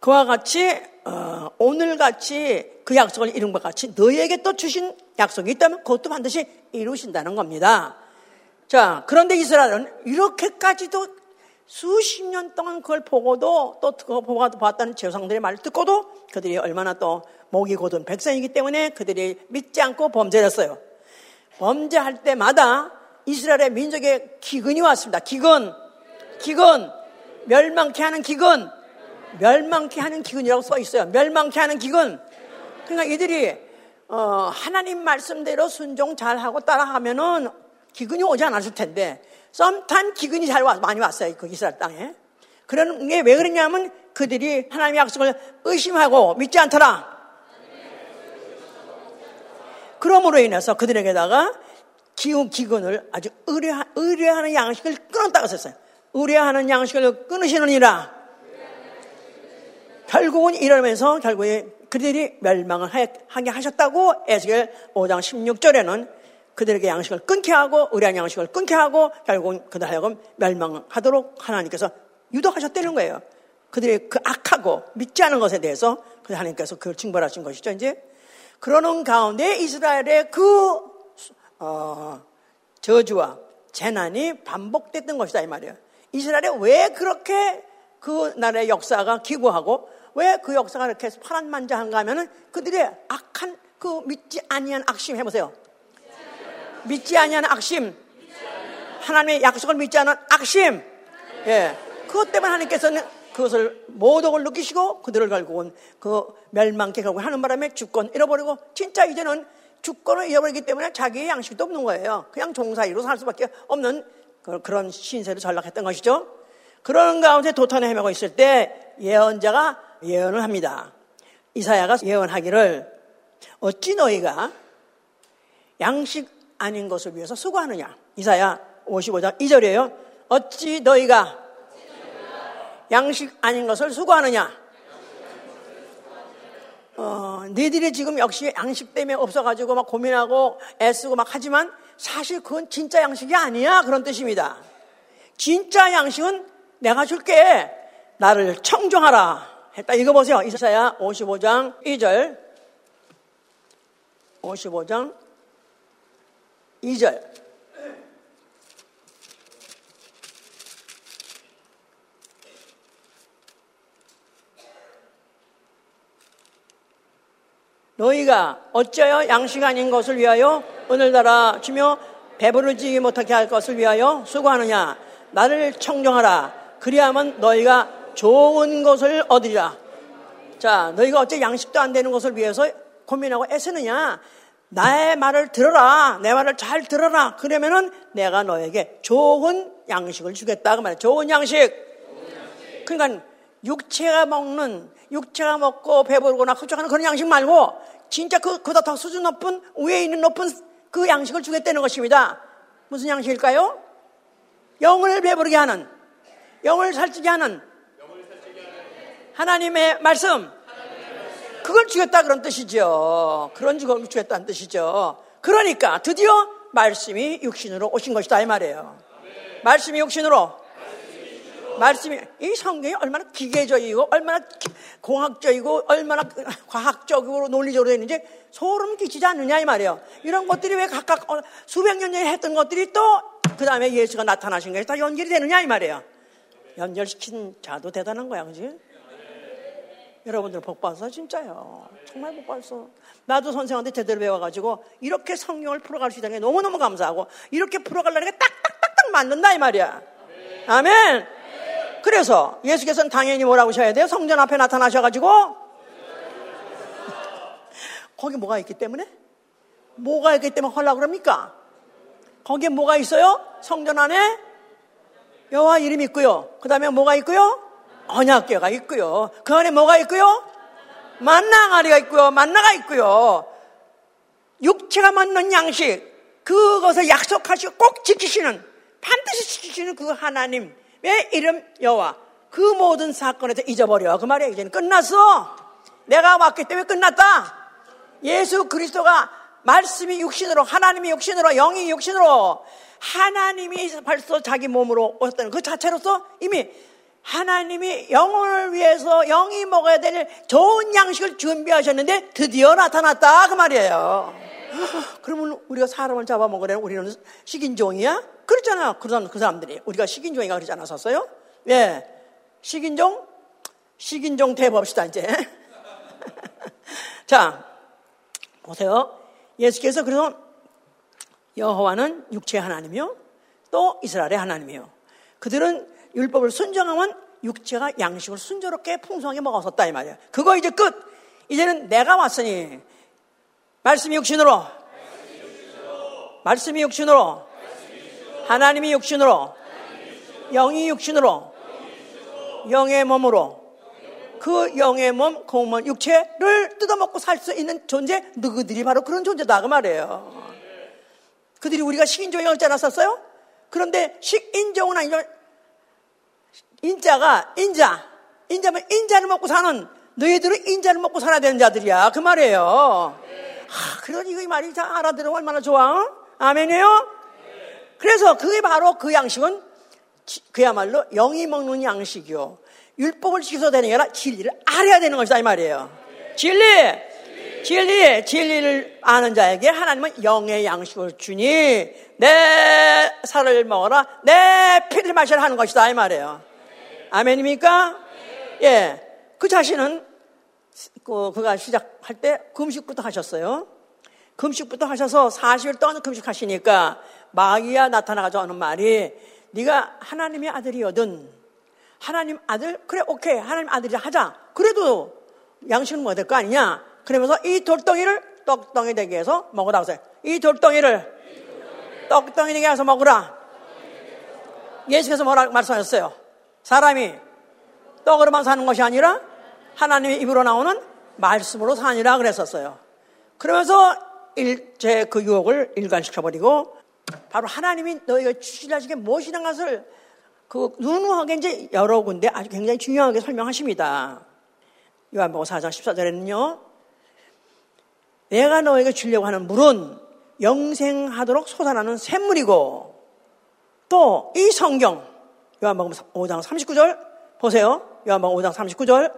그와 같이 어, 오늘 같이 그 약속을 이룬 것 같이 너희에게 또 주신 약속이 있다면 그것도 반드시 이루신다는 겁니다. 자, 그런데 이스라엘은 이렇게까지도 수십 년 동안 그걸 보고도 또 보고 봤다는 제사장들의 말을 듣고도 그들이 얼마나 또 목이 고든 백성이기 때문에 그들이 믿지 않고 범죄를 했어요. 범죄할 때마다 이스라엘의 민족의 기근이 왔습니다. 기근, 기근, 멸망케 하는 기근, 멸망케 하는 기근이라고 써 있어요. 멸망케 하는 기근. 그러니까 이들이 어, 하나님 말씀대로 순종 잘하고 따라하면은 기근이 오지 않았을 텐데 썸탄 기근이 잘 와, 많이 왔어요. 그 이스라엘 땅에. 그런 게 왜 그러냐면 그들이 하나님의 약속을 의심하고 믿지 않더라. 그러므로 인해서 그들에게다가 기운 기근을 아주 의뢰하, 의뢰하는 양식을 끊었다고 썼어요. 의뢰하는 양식을 끊으시느니라. 결국은 이러면서 결국에 그들이 멸망을 하게 하셨다고 에스겔 5장 16절에는 그들에게 양식을 끊게 하고 의뢰한 양식을 끊게 하고 결국은 그들 하여금 멸망하도록 하나님께서 유도하셨다는 거예요. 그들이 그 악하고 믿지 않은 것에 대해서 그 하나님께서 그걸 징벌하신 것이죠. 이제 그러는 가운데 이스라엘의 그 어, 저주와 재난이 반복됐던 것이다 이 말이에요. 이스라엘이 왜 그렇게 그 나라의 역사가 기구하고 왜 그 역사가 이렇게 파란만장한가 하면은 그들의 악한 그 믿지 아니한 악심 해보세요. 믿지 아니한 악심. 하나님의 약속을 믿지 않은 악심. 예. 그것 때문에 하나님께서는 그것을 모독을 느끼시고 그들을 결국은 그 멸망케 결국 하는 바람에 주권 잃어버리고 진짜 이제는 주권을 잃어버리기 때문에 자기의 양식도 없는 거예요. 그냥 종사이로 살 수밖에 없는 그런 신세를 전락했던 것이죠. 그런 가운데 도탄에 헤매고 있을 때 예언자가 예언을 합니다. 이사야가 예언하기를 어찌 너희가 양식 아닌 것을 위해서 수고하느냐. 이사야 55장 2절이에요. 어찌 너희가 양식 아닌 것을 수고하느냐. 어, 너희들이 지금 역시 양식 때문에 없어가지고 막 고민하고 애쓰고 막 하지만 사실 그건 진짜 양식이 아니야. 그런 뜻입니다. 진짜 양식은 내가 줄게. 나를 청정하라. 했다. 이거 보세요. 이사야 55장 2절. 55장 2절. 너희가 어찌하여 양식 아닌 것을 위하여 오늘따라 주며 배부르지 못하게 할 것을 위하여 수고하느냐? 나를 청정하라. 그리하면 너희가 좋은 것을 얻으리라. 자 너희가 어째 양식도 안 되는 것을 위해서 고민하고 애쓰느냐? 나의 말을 들어라. 내 말을 잘 들어라. 그러면은 내가 너에게 좋은 양식을 주겠다. 그 말이야. 좋은 양식. 그러니까 육체가 먹는 육체가 먹고 배부르거나 흡족하는 그런 양식 말고 진짜 그, 그보다 더 수준 높은, 위에 있는 높은 그 양식을 주겠다는 것입니다. 무슨 양식일까요? 영을 배부르게 하는, 영을 살찌게 하는, 하나님의 말씀. 그걸 주겠다 그런 뜻이죠. 그런 걸 주겠다는 뜻이죠. 그러니까 드디어 말씀이 육신으로 오신 것이다 이 말이에요. 말씀이 육신으로 말씀이 이 성경이 얼마나 기계적이고 얼마나 공학적이고 얼마나 과학적으로 논리적으로 되어 있는지 소름 끼치지 않느냐 이 말이에요. 이런 것들이 왜 각각 어, 수백 년 전에 했던 것들이 또 그 다음에 예수가 나타나신 것이 다 연결이 되느냐 이 말이에요. 연결시킨 자도 대단한 거야, 그지? 여러분들 복 받아서 진짜요. 정말 복 받았어. 나도 선생한테 제대로 배워가지고 이렇게 성경을 풀어갈 수 있다는 게 너무너무 감사하고 이렇게 풀어가려는 게 딱딱딱딱 맞는다 이 말이야. 아멘. 그래서 예수께서는 당연히 뭐라고 하셔야 돼요? 성전 앞에 나타나셔가지고 거기 뭐가 있기 때문에? 뭐가 있기 때문에 헐라 그럽니까? 거기에 뭐가 있어요? 성전 안에 여호와 이름이 있고요. 그 다음에 뭐가 있고요? 언약궤가 있고요. 그 안에 뭐가 있고요? 만나가리가 있고요. 만나가 있고요. 육체가 맞는 양식 그것을 약속하시고 꼭 지키시는 반드시 지키시는 그 하나님 왜 이름 여호와? 그 모든 사건에서 잊어버려. 그 말이야 이제는 끝났어. 내가 왔기 때문에 끝났다. 예수 그리스도가 말씀이 육신으로 하나님이 육신으로 영이 육신으로 하나님이 벌써 자기 몸으로 오셨다는 그 자체로서 이미 하나님이 영혼을 위해서 영이 먹어야 될 좋은 양식을 준비하셨는데 드디어 나타났다 그 말이에요. [LAUGHS] 그러면 우리가 사람을 잡아먹으려면 우리는 식인종이야? 그렇잖아. 그런 그 사람들이 우리가 식인종이가 그러지 않았었어요? 예, 식인종, 식인종 대봅시다 이제. [LAUGHS] 자, 보세요. 예수께서 그래서 여호와는 육체 하나님이요, 또 이스라엘의 하나님이요. 그들은 율법을 순정하면 육체가 양식을 순조롭게 풍성하게 먹었었다 이 말이야. 그거 이제 끝. 이제는 내가 왔으니 말씀이 육신으로, 말씀이 육신으로, 하나님이 육신으로, 영이 육신으로, 영의 몸으로, 그 영의 몸, 공몸, 육체를 뜯어먹고 살 수 있는 존재, 누구들이 바로 그런 존재다, 그 말이에요. 그들이 우리가 식인종이 지 않았었어요? 그런데 식인종은 아니죠. 인자가, 인자. 인자면 인자를 먹고 사는, 너희들은 인자를 먹고 살아야 되는 자들이야. 그 말이에요. 아, 그러니 이 말이 다 알아들으면 얼마나 좋아? 아멘이에요? 그래서 그게 바로 그 양식은 그야말로 영이 먹는 양식이요. 율법을 지켜서 되는 게 아니라 진리를 알아야 되는 것이다 이 말이에요. 진리! 진리! 진리를 아는 자에게 하나님은 영의 양식을 주니 내 살을 먹어라 내 피를 마셔라 하는 것이다 이 말이에요. 아멘입니까? 예. 그 자신은 그, 그가 시작할 때 금식부터 하셨어요. 금식부터 하셔서 40일 동안 금식하시니까 마귀야 나타나가지고 하는 말이 네가 하나님의 아들이거든. 하나님 아들? 그래 오케이 하나님 아들이 하자. 그래도 양식은 뭐 될 거 아니냐. 그러면서 이 돌덩이를 떡덩이 되게 해서 먹으라 하세요. 이 돌덩이를 떡덩이 되게 해서 먹으라. 예수께서 뭐라 말씀하셨어요? 사람이 떡으로만 사는 것이 아니라 하나님의 입으로 나오는 말씀으로 사니라 그랬었어요. 그러면서 일제 그 유혹을 일관시켜버리고 바로 하나님이 너희가 주시라 주게 무엇이란 것을 그 누누하게 이제 여러 군데 아주 굉장히 중요하게 설명하십니다. 요한복음 4장 14절에는요. 내가 너에게 주려고 하는 물은 영생하도록 솟아나는 샘물이고 또 이 성경 요한복음 5장 39절 보세요. 요한복음 5장 39절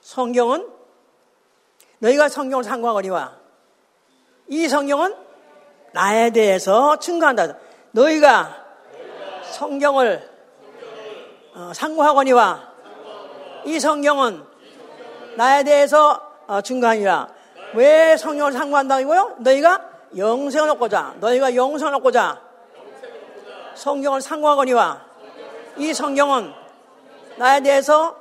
성경은 너희가 성경을 상고하거니와 이 성경은 나에 대해서 증거한다. 너희가 성경을 어, 상고하거니와 이 성경은 나에 대해서 어, 증거하니라. 왜 성경을 상고한다고요? 너희가 영생을 얻고자, 너희가 영생을 얻고자 성경을 상고하거니와 이 성경은 나에 대해서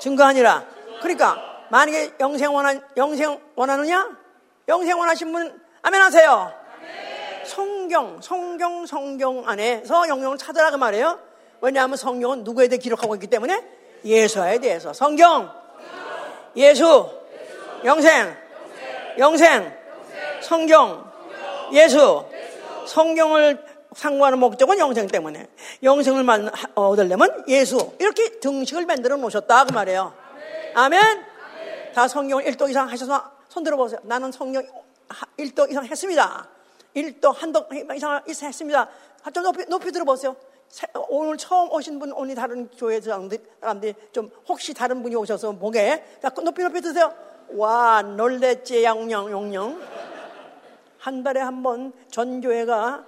증거하니라. 그러니까 만약에 영생 원한 영생 원하느냐? 영생 원하신 분 아멘 하세요. 성경, 성경, 성경 안에서 영영을 찾으라 그 말이에요. 왜냐하면 성경은 누구에 대해 기록하고 있기 때문에 예수에 대해서 성경, 예수, 영생, 영생, 성경, 예수, 성경을 상고하는 목적은 영생 때문에 영생을 얻으려면 예수 이렇게 등식을 만들어 놓으셨다 그 말이에요. 아멘. 다 성경을 1도 이상 하셔서 손 들어보세요. 나는 성경 1도 이상 했습니다. 1도 한도 이상 했습니다. 좀 높이, 높이 들어보세요. 오늘 처음 오신 분, 오늘 다른 교회 사람들이 좀 혹시 다른 분이 오셔서 보게. 자, 높이 높이 드세요. 와, 놀랬지, 양양, 용영. 한 달에 한 번 전교회가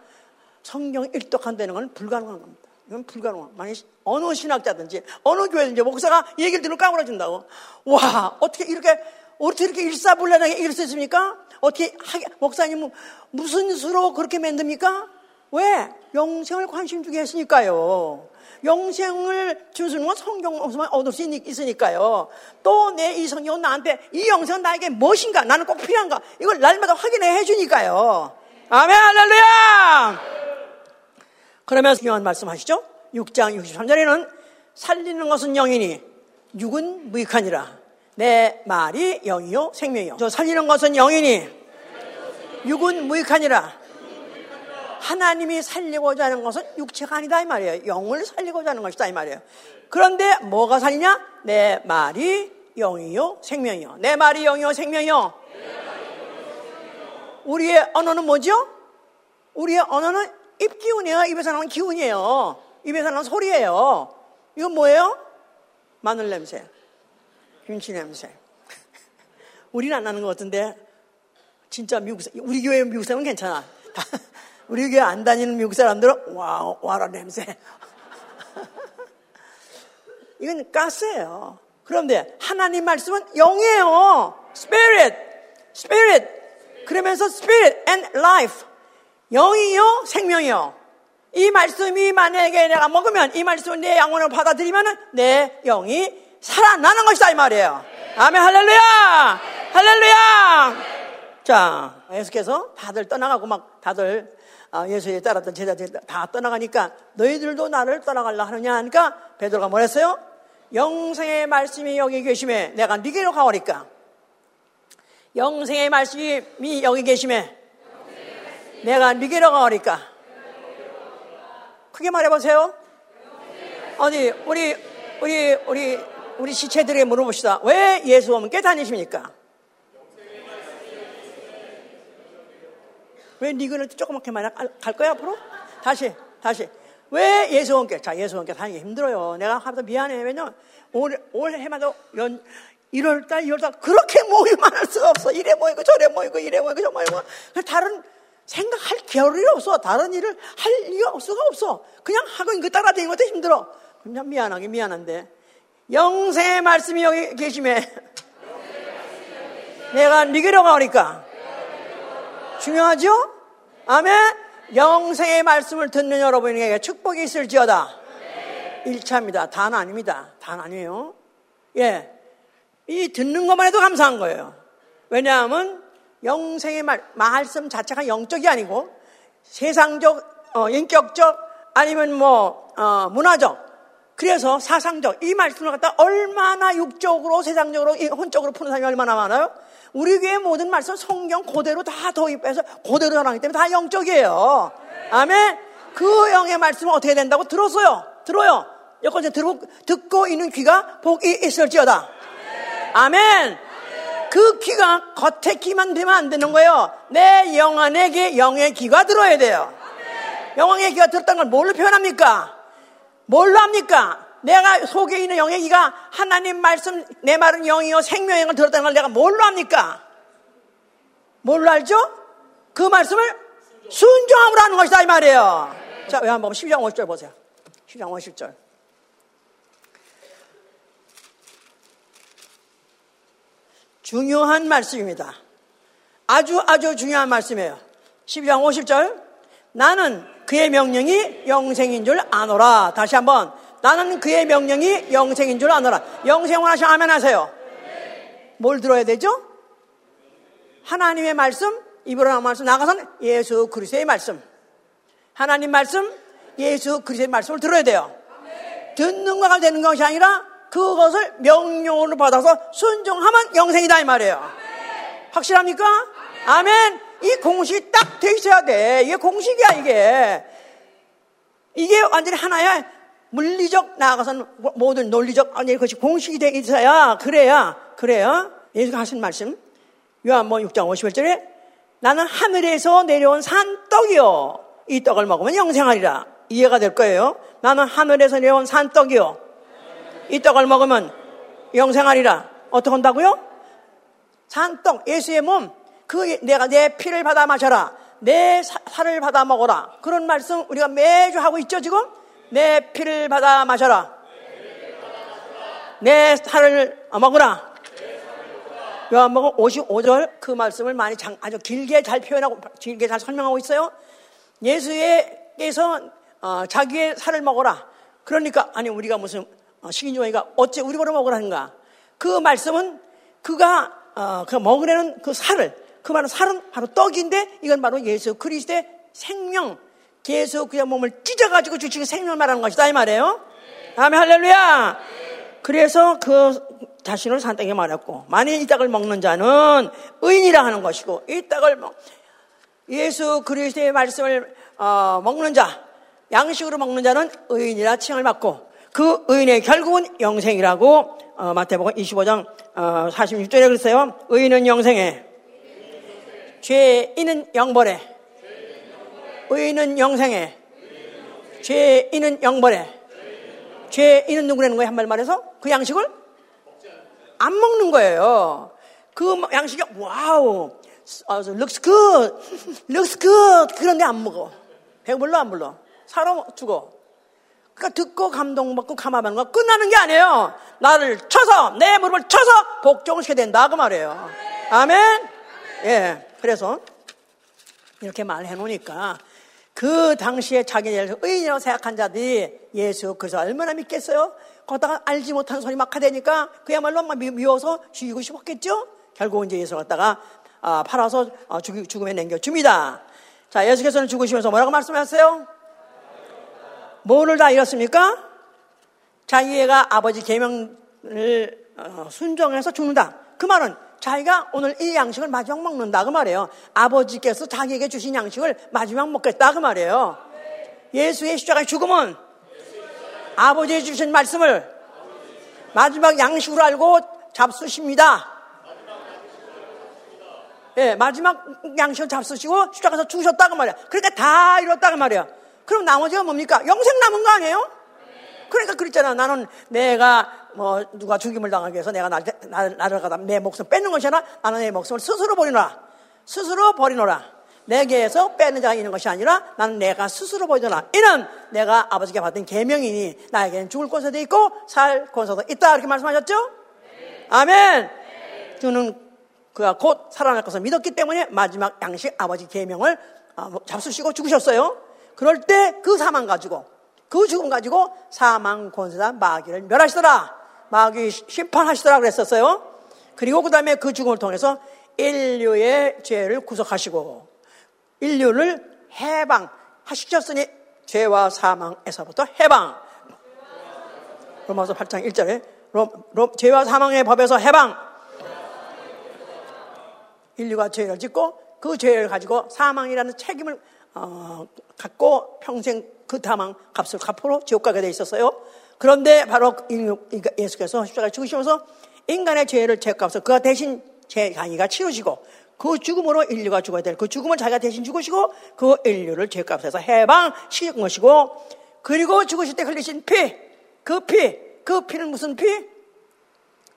성경 일독한다는 건 불가능한 겁니다. 이건 불가능한. 만약 어느 신학자든지 어느 교회든지 목사가 얘기를 들으면 까무러진다고. 와, 어떻게 이렇게 어떻게 이렇게 일사불란하게 이럴 수 있습니까? 어떻게 하게, 목사님은 무슨 수로 그렇게 만듭니까? 왜? 영생을 관심 주게 했으니까요. 영생을 주시는 건 성경 없으면 얻을 수 있으니까요. 또 내 이 성경은 나한테 이 영생은 나에게 무엇인가? 나는 꼭 필요한가? 이걸 날마다 확인해 해주니까요. 아멘, 할렐루야! 그러면서 중요한 말씀 하시죠? 6장 63절에는 살리는 것은 영이니 육은 무익하니라. 내 말이 영이요 생명이요. 저 살리는 것은 영이니 육은 무익하니라. 하나님이 살리고자 하는 것은 육체가 아니다 이 말이에요. 영을 살리고자 하는 것이다 이 말이에요. 그런데 뭐가 살리냐? 내 말이 영이요 생명이요. 내 말이 영이요 생명이요. 우리의 언어는 뭐죠? 우리의 언어는 입기운이에요. 입에서 나는 기운이에요. 입에서 나는 소리예요. 이건 뭐예요? 마늘 냄새. 김치 냄새. [LAUGHS] 우리는 안 나는 것 같은데, 진짜 미국, 우리 교회 미국 사람은 괜찮아. [LAUGHS] 우리 교회 안 다니는 미국 사람들은, 와, 와라 냄새. [LAUGHS] 이건 가스예요. 그런데 하나님 말씀은 영이에요. Spirit, Spirit. 그러면서 Spirit and Life. 영이요, 생명이요. 이 말씀이 만약에 내가 먹으면 이 말씀을 내 영혼을 받아들이면 내 영이 살아나는 것이다 이 말이에요. 아멘 할렐루야 할렐루야. 자 예수께서 다들 떠나가고 막 다들 아, 예수에 따랐던 제자들 다 떠나가니까 너희들도 나를 떠나갈라 하느냐 하니까 베드로가 뭐랬어요? 영생의 말씀이 여기 계심에 내가 니게로 가오니까 영생의 말씀이 여기 계심에 내가 니게로 가오니까 크게 말해보세요. 어디 우리 우리 우리 우리 시체들에게 물어봅시다. 왜 예수 함께 다니십니까? 왜 니그를 조그맣게 말해? 갈 거야, 앞으로? 다시, 다시. 왜 예수 함께? 자, 예수 함께 다니기 힘들어요. 내가 하다 미안해. 왜냐면 올, 올 해마다 연, 1월달, 2월달 그렇게 모이만 할 수가 없어. 이래 모이고 저래 모이고 이래 모이고 저 모이고. 다른 생각할 겨를이 없어. 다른 일을 할 이유가 수가 없어. 그냥 하고 이거 따라다니는 것도 힘들어. 그냥 미안하게 미안한데. 영생의 말씀이 여기 계심에 내가 니게로 가오니까 중요하죠? 아멘? 영생의 말씀을 듣는 여러분에게 축복이 있을지어다. 1차입니다. 단 아닙니다. 단 아니에요. 예. 이 듣는 것만 해도 감사한 거예요. 왜냐하면 영생의 말, 말씀 자체가 영적이 아니고 세상적, 어, 인격적 아니면 뭐, 어, 문화적 그래서 사상적 이 말씀을 갖다 얼마나 육적으로 세상적으로 혼적으로 푸는 사람이 얼마나 많아요? 우리 교회 모든 말씀 성경 그대로 다 도입해서 그대로 전하기 때문에 다 영적이에요. 아멘. 그 영의 말씀은 어떻게 된다고 들었어요. 들어요. 여건에 듣고 있는 귀가 복이 있을지어다. 아멘. 그 귀가 겉에 귀만 되면 안 되는 거예요. 내 영 안에게 영의 귀가 들어야 돼요. 영의 귀가 들었다는 걸 뭘로 표현합니까? 뭘로 합니까? 내가 속에 있는 영애기가 하나님 말씀 내 말은 영이요 생명의 걸 들었다는 걸 내가 뭘로 합니까? 뭘로 알죠? 그 말씀을 순종함으로 하는 것이다 이 말이에요. 자, 왜 한번 12장 50절 보세요. 12장 50절. 중요한 말씀입니다. 아주 아주 중요한 말씀이에요. 12장 50절. 나는 그의 명령이 영생인 줄 아노라. 다시 한번. 나는 그의 명령이 영생인 줄 아노라. 영생 원하시면 아멘 하세요. 뭘 들어야 되죠? 하나님의 말씀, 입으로 나온 말씀, 나가서는 예수 그리스도의 말씀. 하나님 말씀, 예수 그리스도의 말씀을 들어야 돼요. 듣는 거가 되는 것이 아니라 그것을 명령으로 받아서 순종하면 영생이다 이 말이에요. 확실합니까? 아멘. 이 공식이 딱 돼 있어야 돼. 이게 공식이야 이게. 이게 완전히 하나의 물리적 나아가서는 모든 논리적 아니 그것이 공식이 돼 있어야 그래야 그래야 예수가 하신 말씀 요한복음 6장 51절에 나는 하늘에서 내려온 산 떡이요 이 떡을 먹으면 영생하리라 이해가 될 거예요. 나는 하늘에서 내려온 산 떡이요 이 떡을 먹으면 영생하리라. 어떻게 한다고요? 산떡, 예수의 몸, 그 내가 내 피를 받아 마셔라. 내 살을 받아 먹어라. 그런 말씀 우리가 매주 하고 있죠, 지금? 내 피를 받아 마셔라. 내 살을 먹으라. 요한복음 55절 그 말씀을 많이 장, 아주 길게 잘 표현하고 길게 잘 설명하고 있어요. 예수께서 어, 자기의 살을 먹어라. 그러니까 아니 우리가 무슨 어, 식인종이가 어째 우리 보러 먹으라는가? 그 말씀은 그가 어, 그 먹으려는 그 살을 그 말은 살은 바로 떡인데 이건 바로 예수 그리스도의 생명 예수 그의 몸을 찢어가지고 주시는 생명을 말하는 것이다 이 말이에요. 아멘 할렐루야. 그래서 그 자신을 산떡에 말했고 만일 이 떡을 먹는 자는 의인이라 하는 것이고 이 떡을 먹 예수 그리스도의 말씀을 어, 먹는 자 양식으로 먹는 자는 의인이라 칭을 받고 그 의인의 결국은 영생이라고 어, 마태복음 25장 어, 46절에 그랬어요. 의인은 영생에 죄인은 영벌에 의인은 영생에 죄인은 영벌에 죄인은 누구라는 거예요? 한마디로 말해서 그 양식을 안 먹는 거예요. 그 양식이 wow looks good looks good 그런데 안 먹어 배불러 안 불러 살어 죽어 그러니까 듣고 감동받고 감화받는 거 끝나는 게 아니에요. 나를 쳐서 내 무릎을 쳐서 복종시켜야 된다 그 말이에요. 아멘. 예. 그래서 이렇게 말해 놓으니까 그 당시에 자기네를 의인이라고 생각한 자들이 예수 그래서 얼마나 믿겠어요? 거기다가 알지 못하는 소리 막 하대니까 그야말로 막 미워서 죽이고 싶었겠죠? 결국 이제 예수 갖다가 아, 팔아서 아, 죽음에 남겨줍니다. 자, 예수께서는 죽으시면서 뭐라고 말씀하세요? 뭐를 다 잃었습니까? 자기가 아버지 계명을 어, 순종해서 죽는다. 그 말은 자기가 오늘 이 양식을 마지막 먹는다 그 말이에요. 아버지께서 자기에게 주신 양식을 마지막 먹겠다 그 말이에요. 예수의 십자가의 죽음은 아버지의 주신 말씀을 마지막 양식으로 알고 잡수십니다. 예, 마지막 양식을 잡수시고 십자가에서 죽으셨다 그 말이야. 그러니까 다 이뤘다 그 말이야. 그럼 나머지가 뭡니까? 영생 남은 거 아니에요? 그러니까 그랬잖아. 나는 내가 뭐 누가 죽임을 당하기 위해서 내가 날, 날, 나를 가다 내 목숨 뺏는 것이 아니라 나는 내 목숨을 스스로 버리노라. 스스로 버리노라. 내게서 빼는 자가 있는 것이 아니라 나는 내가 스스로 버리노라. 이는 내가 아버지께 받은 계명이니 나에게는 죽을 권세도 있고 살 권세도 있다. 이렇게 말씀하셨죠? 네. 아멘. 네. 저는 그가 곧 살아날 것을 믿었기 때문에 마지막 양식 아버지 계명을 어, 잡수시고 죽으셨어요. 그럴 때 그 사망 가지고 그 죽음 가지고 사망 권세자 마귀를 멸하시더라. 마귀 심판하시더라 그랬었어요. 그리고 그 다음에 그 죽음을 통해서 인류의 죄를 구속하시고 인류를 해방하시켰으니 죄와 사망에서부터 해방. 로마서 8장 1절에 로, 로, 죄와 사망의 법에서 해방. 인류가 죄를 짓고 그 죄를 가지고 사망이라는 책임을 어, 갖고 평생 그 다망 값을 갚으러 지옥 가게 돼 있었어요. 그런데 바로 예수께서 십자가에 죽으시면서 인간의 죄를 죄값을 그가 대신 제 강의가 치우시고 그 죽음으로 인류가 죽어야 될 그 죽음을 자기가 대신 죽으시고 그 인류를 죄값에서 해방시킨 것이고 그리고 죽으실 때 흘리신 피 그 피, 그 피는 무슨 피?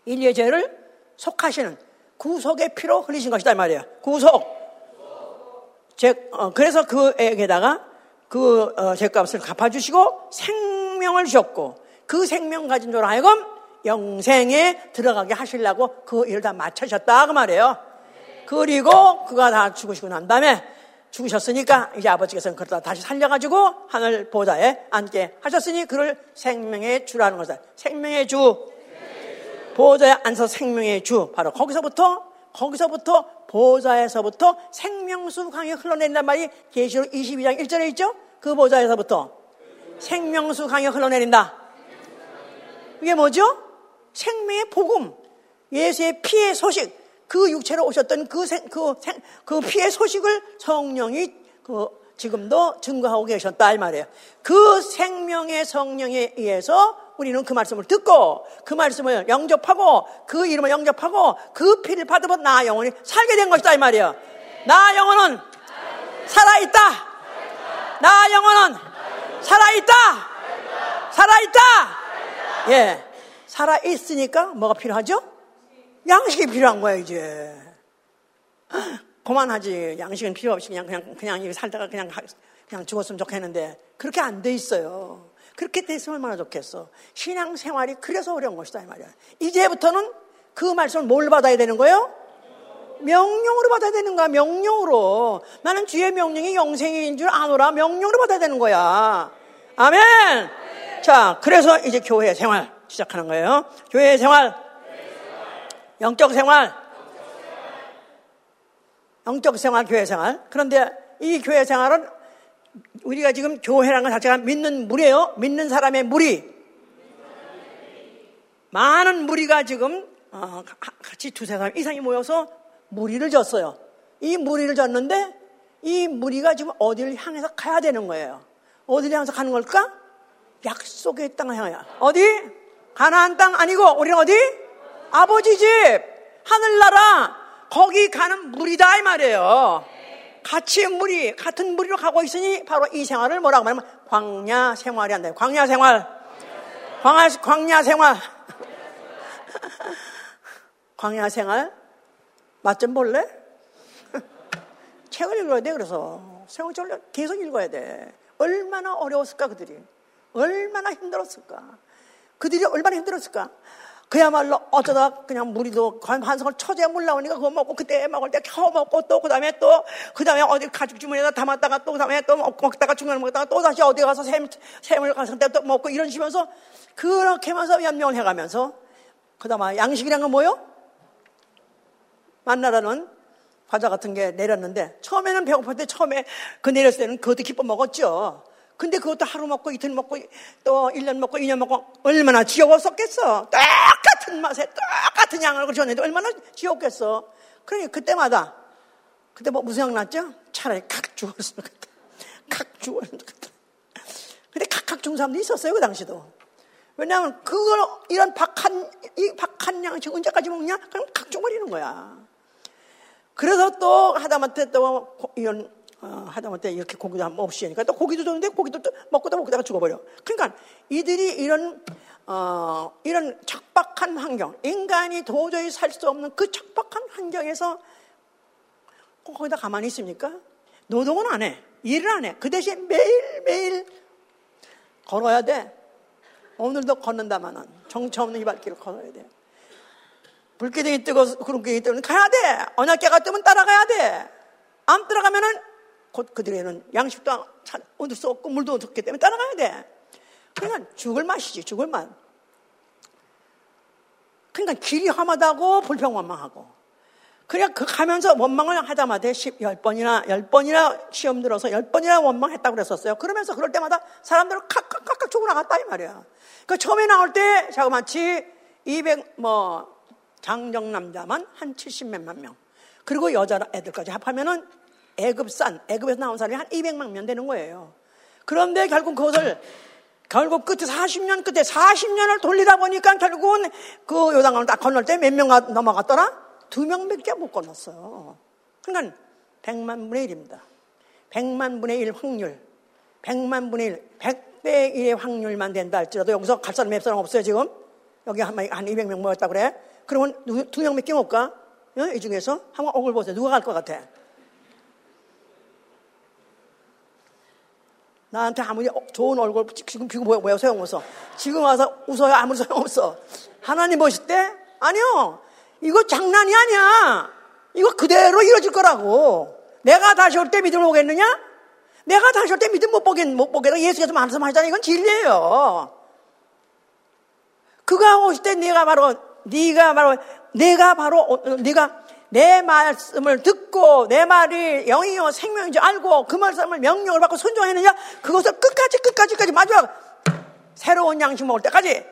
인류의 죄를 속하시는 구속의 피로 흘리신 것이다 이 말이에요. 구속. 제, 어, 그래서 그에게다가 그 어, 죄값을 갚아주시고 생명을 주셨고 그 생명 가진 줄 하여금 영생에 들어가게 하시려고 그 일을 다 마치셨다 그 말이에요. 그리고 그가 다 죽으시고 난 다음에 죽으셨으니까 이제 아버지께서는 그러다 다시 살려가지고 하늘 보좌에 앉게 하셨으니 그를 생명의 주라는 것이다. 생명의 주. 보좌에 앉아서 생명의 주. 바로 거기서부터 거기서부터 보좌에서부터 생명수 강이 흘러내린단 말이 계시록 22장 1절에 있죠? 그 보좌에서부터 생명수 강이 흘러내린다. 이게 뭐죠? 생명의 복음. 예수의 피의 소식. 그 육체로 오셨던 그, 생, 그, 생, 그 피의 소식을 성령이 그 지금도 증거하고 계셨다 이 말이에요. 그 생명의 성령에 의해서 우리는 그 말씀을 듣고 그 말씀을 영접하고 그 이름을 영접하고 그 피를 받으면 나 영혼이 살게 된 것이다 이 말이에요. 나 영혼은 살아있다. 나 영혼은 살아있다. 살아있다. 예. 살아있으니까 뭐가 필요하죠? 양식이 필요한 거야, 이제. [GASPS] 그만하지. 양식은 필요 없이 그냥, 그냥, 그냥 살다가 그냥, 그냥 죽었으면 좋겠는데. 그렇게 안 돼 있어요. 그렇게 됐으면 얼마나 좋겠어. 신앙 생활이 그래서 어려운 것이다, 이 말이야. 이제부터는 그 말씀을 뭘 받아야 되는 거예요? 명령으로 받아야 되는 거야, 명령으로. 나는 주의 명령이 영생인 줄 아노라. 명령으로 받아야 되는 거야. 아멘! 자, 그래서 이제 교회 생활 시작하는 거예요. 교회 생활. 영적 생활. 영적 생활, 교회 생활. 그런데 이 교회 생활은 우리가 지금 교회라는 것 자체가 믿는 무리예요. 믿는 사람의 무리. 많은 무리가 지금 어, 같이 두세 사람 이상이 모여서 무리를 졌어요. 이 무리를 졌는데 이 무리가 지금 어디를 향해서 가야 되는 거예요. 어디를 향해서 가는 걸까? 약속의 땅을 향해. 어디? 가나안 땅 아니고 우리는 어디? 아버지 집, 하늘나라, 거기 가는 물이다 이 말이에요. 같이 물이, 같은 물이로 가고 있으니 바로 이 생활을 뭐라고 말하면 광야 생활이 한다. 광야 생활. 광야, 광야 생활. [LAUGHS] 광야 생활. 맛 좀 볼래? [LAUGHS] 책을 읽어야 돼, 그래서. 생활을 계속 읽어야 돼. 얼마나 어려웠을까, 그들이. 얼마나 힘들었을까. 그들이 얼마나 힘들었을까. 그야말로 어쩌다 그냥 무리도 한성을 처제 물 나오니까 그거 먹고 그때 먹을 때 겨우 먹고 또 그 다음에 또 그 다음에 어디 가죽 주머니에다 담았다가 또 그 다음에 또 먹다가 중간에 먹다가 또 다시 어디 가서 샘, 샘을 가서 또 먹고 이런 식이면서 그렇게 하면서 연명을 해가면서 그 다음에 양식이란 건 뭐요? 만나라는 과자 같은 게 내렸는데 처음에는 배고플 때 처음에 그 내렸을 때는 그것도 기뻐 먹었죠. 근데 그것도 하루 먹고 이틀 먹고 또 1년 먹고 2년 먹고 얼마나 지겨웠었겠어. 똑같은 맛에 똑같은 양을 줬는데 얼마나 지겹겠어. 그러니 그때마다 그때 뭐 무슨 양 났죠? 차라리 칵 죽었으면 좋겠다. 칵 죽었으면 좋겠다. 근데 칵칵 죽은 사람도 있었어요. 그 당시도. 왜냐하면 그걸 이런 박한 이 박한 양식 언제까지 먹냐? 그럼 칵 죽어버리는 거야. 그래서 또 하다못해 또 이런 어, 하다못해 이렇게 고기도 없이 하니까 또 고기도 줬는데 고기도 또 먹고도 먹다가 죽어버려. 그러니까 이들이 이런 어, 이런 척박한 환경, 인간이 도저히 살 수 없는 그 척박한 환경에서 거기다 가만히 있습니까? 노동은 안 해. 일을 안 해. 그 대신 매일매일 걸어야 돼. 오늘도 걷는다마는 정처 없는 이 발길을 걸어야 돼. 불기둥이 뜨고 구름기둥이 뜨면 가야 돼. 언약계가 뜨면 따라가야 돼. 안 따라가면은 곧 그들에는 양식도 얻을 수 없고 물도 없기 때문에 따라가야 돼. 그러니까 죽을 맛이지, 죽을 맛. 그러니까 길이 험하다고 불평원망하고. 그냥 그 가면서 원망을 하자마자 10, 10번이나, 10번이나 시험 들어서 10번이나 원망했다고 그랬었어요. 그러면서 그럴 때마다 사람들은 칵칵칵칵 죽어 나갔다, 이 말이야. 그 처음에 나올 때, 자그마치 200, 뭐, 장정 남자만 한 70몇만 명. 그리고 여자 애들까지 합하면은 애급산, 애급에서 나온 사람이 한 200만 명 되는 거예요. 그런데 결국 그것을 결국 끝에 40년 끝에 40년을 돌리다 보니까 결국은 그 요단강을 딱 건널 때 몇 명 넘어갔더라? 두 명밖에 못 건넜어요. 그러니까 100만 분의 1입니다. 100만 분의 1 확률. 100만 분의 1. 100, 10대 1의 확률만 된다 할지라도 여기서 갈 사람 몇 사람 없어요, 지금? 여기 한, 한 200명 모였다 그래? 그러면 두명몇개 올까? 어? 이 중에서? 한번 얼굴 보세요. 누가 갈 것 같아? 나한테 아무리 좋은 얼굴 지금 비고 뭐야, 뭐야 소용없어. 지금 와서 웃어야 아무 소용없어. 하나님 보실 때? 아니요. 이거 장난이 아니야. 이거 그대로 이루어질 거라고. 내가 다시 올 때 믿음을 보겠느냐? 내가 다시 올 때 믿음 못 보겠, 못 보겠다. 예수께서 말씀하시잖아. 이건 진리예요. 그가 오실 때 네가 바로, 네가 바로, 내가 바로, 어, 네가 내 말씀을 듣고 내 말이 영이요 생명인지 알고 그 말씀을 명령을 받고 순종했느냐 그것을 끝까지 끝까지까지 마지막 새로운 양식 먹을 때까지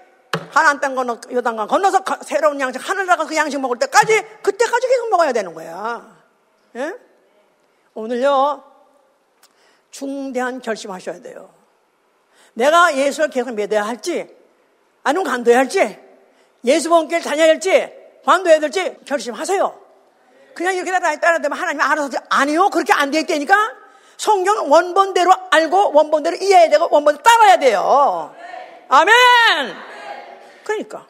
하나님 땅 건너 요단강 건너서 새로운 양식 하늘 나가 그 양식 먹을 때까지 그때까지 계속 먹어야 되는 거야. 예? 오늘요 중대한 결심하셔야 돼요. 내가 예수를 계속 믿어야 할지 아니면 간도해야 할지 예수 본길 다녀야 할지 관도해야 될지 결심하세요. 그냥 이렇게 따라 따라되면 하나님 알아서 아니요 그렇게 안 되겠다니까 성경 원본대로 알고 원본대로 이해해야 되고 원본대로 따라야 돼요. 아멘. 그러니까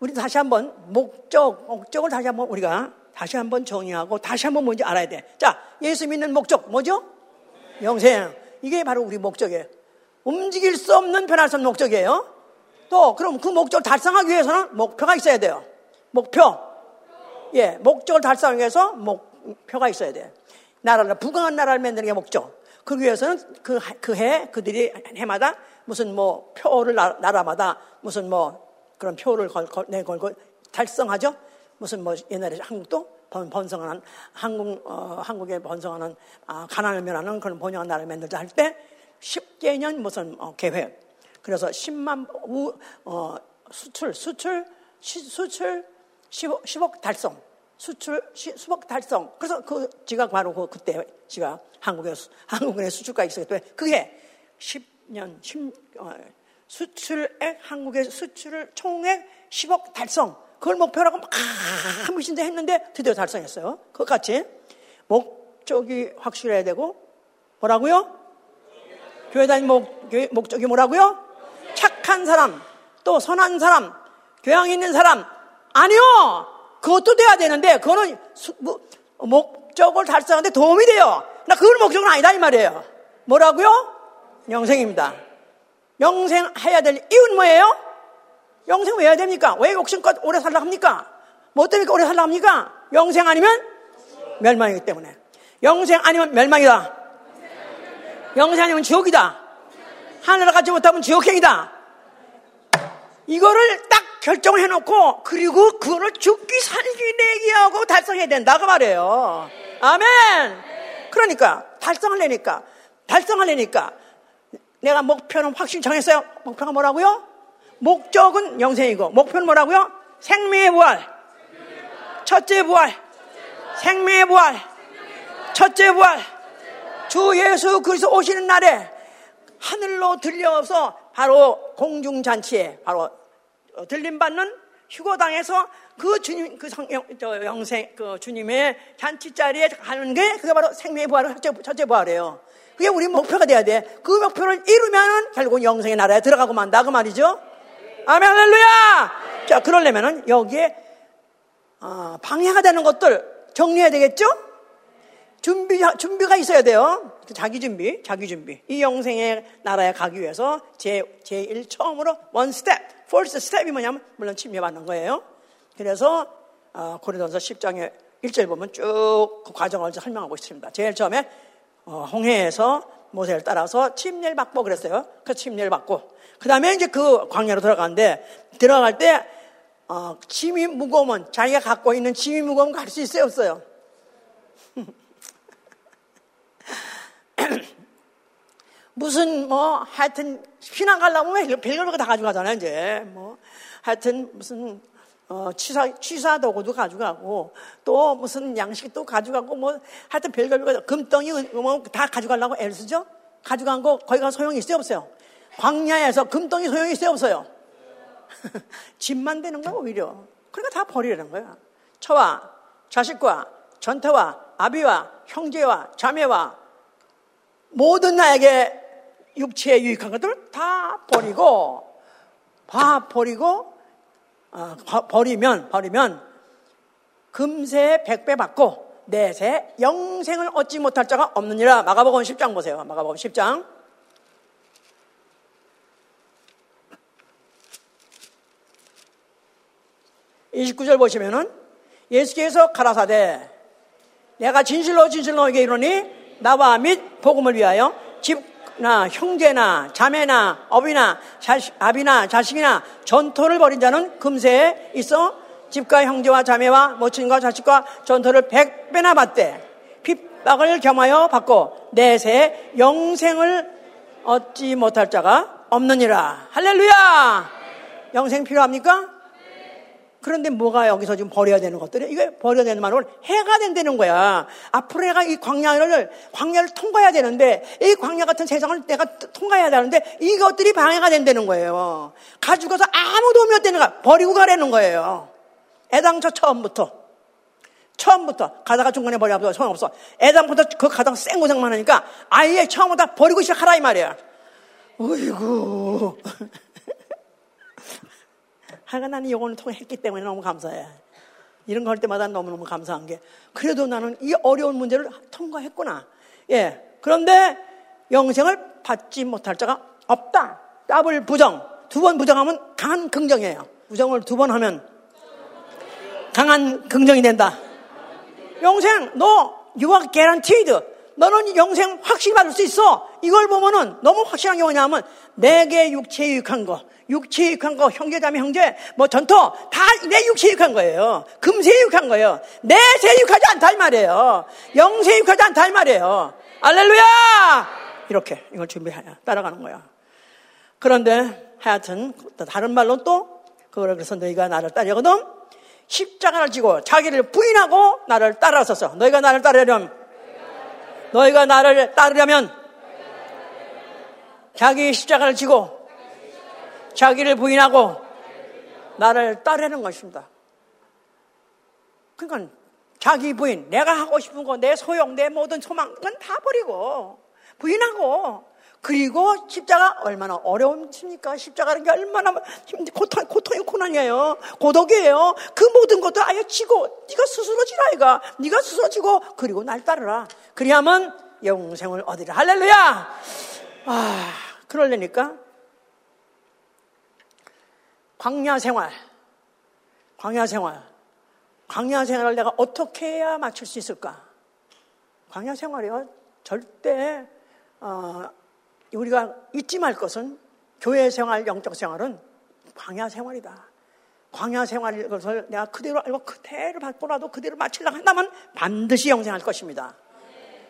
우리 다시 한번 목적 목적을 다시 한번 우리가 다시 한번 정의하고 다시 한번 뭔지 알아야 돼. 자 예수 믿는 목적 뭐죠? 영생. 이게 바로 우리 목적이에요. 움직일 수 없는 변할 수 없는 목적이에요. 또 그럼 그 목적을 달성하기 위해서는 목표가 있어야 돼요. 목표. 예, 목적을 달성하기 위해서 목표가 있어야 돼. 나라를, 부강한 나라를 만드는 게 목적. 그 위해서는 그, 그 해, 그들이 해마다 무슨 뭐 표를 나, 라마다 무슨 뭐 그런 표를 걸, 걸, 내걸고 달성하죠. 무슨 뭐 옛날에 한국도 번 성하는 한국 어, 한국에 번성하는 아, 가난을 면하는 그런 번영한 나라를 만들자 할 때 10개년 무슨 어, 계획. 그래서 10만 우, 어, 수출 수출 시, 수출 10억, 10억 달성, 수출 10억 달성. 그래서 그 지가 바로 그 그때 지가 한국에 한국에 수출가 있었기 때문에 그게 10년 10 어, 수출액 한국의 수출을 총액 10억 달성. 그걸 목표라고 막 하무신데 했는데 드디어 달성했어요. 그것같이 목적이 확실해야 되고 뭐라고요? 교회 다닌 목, 목적이 뭐라고요? 착한 사람, 또 선한 사람, 교양 있는 사람, 아니요! 그것도 돼야 되는데, 그거는 수, 뭐, 목적을 달성하는데 도움이 돼요. 나 그걸 목적은 아니다, 이 말이에요. 뭐라고요? 영생입니다. 영생 해야 될 이유는 뭐예요? 영생 왜 해야 됩니까? 왜 욕심껏 오래 살라 합니까? 뭐 때문에 오래 살라 합니까? 영생 아니면 멸망이기 때문에. 영생 아니면 멸망이다. 영생 아니면 지옥이다. 하늘을 가지 못하면 지옥행이다. 이거를 딱 결정을 해놓고 그리고 그거를 죽기 살기 내기 하고 달성해야 된다고 말해요. 아멘. 그러니까 달성하려니까 달성하려니까 내가 목표는 확실히 정했어요. 목표가 뭐라고요? 목적은 영생이고 목표는 뭐라고요? 생명의 부활. 첫째 부활. 생명의 부활. 첫째 부활. 주 예수 그리스도 오시는 날에 하늘로 들려서 바로 공중잔치에 바로 어, 들림받는 휴거당에서 그 주님, 그 성, 영, 저 영생, 그 주님의 잔치 자리에 가는 게 그게 바로 생명의 부활을 첫째, 첫째 부활이에요. 그게 우리 목표가 돼야 돼. 그 목표를 이루면은 결국 영생의 나라에 들어가고 만다. 그 말이죠. 아멘, 할렐루야! 자, 그러려면은 여기에, 어, 방해가 되는 것들 정리해야 되겠죠? 준비, 준비가 있어야 돼요. 자기 준비, 자기 준비. 이 영생의 나라에 가기 위해서 제, 제1 처음으로 one step, first step이 뭐냐면, 물론 침례받는 거예요. 그래서, 어, 고린도서 10장에 1절 보면 쭉 그 과정을 설명하고 있습니다. 제일 처음에, 어, 홍해에서 모세를 따라서 침례를 받고 그랬어요. 그 침례를 받고. 그 다음에 이제 그 광야로 들어가는데, 들어갈 때, 어, 짐이 무거우면, 자기가 갖고 있는 짐이 무거우면 갈 수 있어요, 없어요? [LAUGHS] 무슨 뭐 하여튼 피난 가려면 별걸 다 가져가잖아요 이제. 뭐 하여튼 무슨 어, 취사 취사 도구도 가져가고 또 무슨 양식도 가져가고 뭐 하여튼 별걸 금덩이 뭐 다 가져가려고 애를 쓰죠? 가져간 거 거기 가 소용이 있어요 없어요? 광야에서 금덩이 소용이 있어요 없어요? [LAUGHS] 집만 되는 거야 오히려. 그러니까 다 버리라는 거야. 처와 자식과 전태와 아비와 형제와 자매와 모든 나에게 육체에 유익한 것들을 다 버리고 다 버리고 어, 버리면 버리면 금세 백배 받고 내세 영생을 얻지 못할 자가 없느니라. 마가복음 10장 보세요. 마가복음 10장. 29절 보시면은 예수께서 가라사대 내가 진실로 진실로 너에게 이르니 나와 및 복음을 위하여 집 나 형제나 자매나 어비나 자식, 아비나 자식이나 전토를 벌인 자는 금세에 있어 집과 형제와 자매와 모친과 자식과 전토를 백 배나 받되 핍박을 겸하여 받고 내세 영생을 얻지 못할 자가 없느니라 할렐루야 영생 필요합니까? 그런데 뭐가 여기서 지금 버려야 되는 것들이 이게 버려야 되는 말은 해가 된다는 거야. 앞으로 내가 이 광야를 광야를 통과해야 되는데 이 광야 같은 세상을 내가 통과해야 되는데 이것들이 방해가 된다는 거예요. 가지고서 아무 도움이 없다는 거야. 버리고 가라는 거예요. 애당초 처음부터 처음부터 가다가 중간에 버려도 소용없어. 애당부터 그 가당 쌩 고생만 하니까 아예 처음부터 버리고 시작하라 이 말이야. 어이구. 하여간 나는 이거를 통했기 때문에 너무 감사해. 이런 거 할 때마다 너무너무 감사한 게 그래도 나는 이 어려운 문제를 통과했구나. 예. 그런데 영생을 받지 못할 자가 없다. 더블 부정. 두 번 부정하면 강한 긍정이에요. 부정을 두 번 하면 강한 긍정이 된다. 영생, 너, you are guaranteed. 너는 영생 확실히 받을 수 있어. 이걸 보면은 너무 확실한 게 뭐냐면 내게 육체에 유익한 거, 육체에 유익한 거, 형제자매 형제, 뭐 전토 다 내 육체에 유익한 거예요. 금세에 유익한 거예요. 내세에 유익하지 않다 이 말이에요. 영세에 유익하지 않다 이 말이에요. 알렐루야! 이렇게 이걸 준비해야 따라가는 거야. 그런데 하여튼 다른 말로 또 그걸 그래서 너희가 나를 따르거든 십자가를 지고 자기를 부인하고 나를 따라서서 너희가 나를 따르려면 너희가 나를 따르려면 자기 십자가를 지고 자기를 부인하고 나를 따르는 것입니다. 그러니까 자기 부인, 내가 하고 싶은 거, 내 소용, 내 모든 소망, 그건 다 버리고 부인하고 그리고 십자가 얼마나 어려움입니까? 십자가는 게 얼마나 힘, 고통, 고통이 고난이에요. 고독이에요. 그 모든 것도 아예 지고 네가 스스로 지라 이가 네가 스스로 지고 그리고 날 따르라. 그리하면 영생을 얻으라. 할렐루야. 아, 그러려니까 광야 생활, 광야 생활, 광야 생활을 내가 어떻게 해야 맞출 수 있을까? 광야 생활이요 절대 어, 우리가 잊지 말 것은 교회 생활, 영적 생활은 광야 생활이다. 광야 생활을 내가 그대로 알고 그대로 받고라도 그대로 마치려고 한다면 반드시 영생할 것입니다.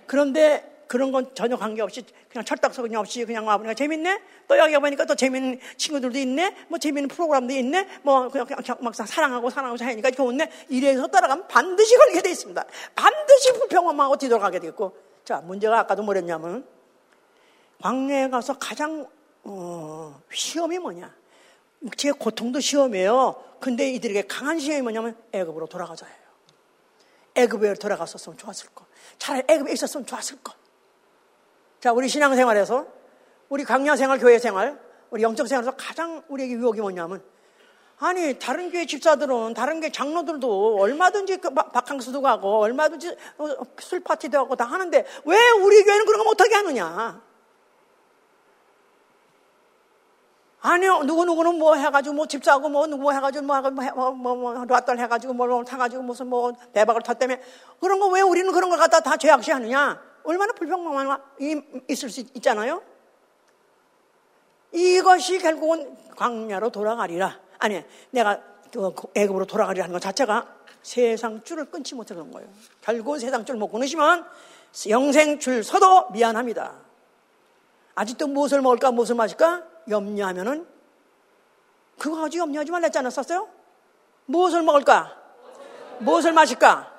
그런데 그런 건 전혀 관계없이 그냥 철딱서그냥 없이 그냥 와보니까 재밌네? 또 여기 와보니까 또 재밌는 친구들도 있네? 뭐 재밌는 프로그램도 있네? 뭐 그냥, 그냥 막상 사랑하고 사랑하고 사니까 좋네? 이래서 따라가면 반드시 걸리게 돼 있습니다. 반드시 불평하고 뒤돌아가게 되겠고. 자, 문제가 아까도 뭐랬냐면 광야에 가서 가장 어, 시험이 뭐냐? 제 고통도 시험이에요. 근데 이들에게 강한 시험이 뭐냐면 애굽으로 돌아가자예요. 애굽에 돌아갔었으면 좋았을 거. 차라리 애굽에 있었으면 좋았을 거. 자, 우리 신앙생활에서 우리 강야생활, 교회생활, 우리 영적생활에서 가장 우리에게 유혹이 뭐냐면 아니 다른 교회 집사들은 다른 교회 장로들도 얼마든지 그 바캉스도 가고 얼마든지 어, 술 파티도 하고 다 하는데 왜 우리 교회는 그런 거 못하게 하느냐? 아니요, 누구누구는 뭐 해가지고, 뭐 집사하고, 뭐, 누구 뭐 해가지고, 뭐, 뭐, 뭐, 뭐, 라딸 해가지고, 뭐, 타가지고, 무슨 뭐, 대박을 탔다며. 그런 거 왜 우리는 그런 걸 갖다 다 죄악시 하느냐? 얼마나 불평만 있을 수 있잖아요? 이것이 결국은 광야로 돌아가리라. 아니, 내가 그 애굽으로 돌아가리라 하는 것 자체가 세상 줄을 끊지 못해 그런 거예요. 결국 세상 줄 못 끊으시면 영생 줄 서도 미안합니다. 아직도 무엇을 먹을까, 무엇을 마실까? 염려하면은 그거 가지고 염려하지 말랬지 않았었어요? 무엇을 먹을까? 무엇을 마실까?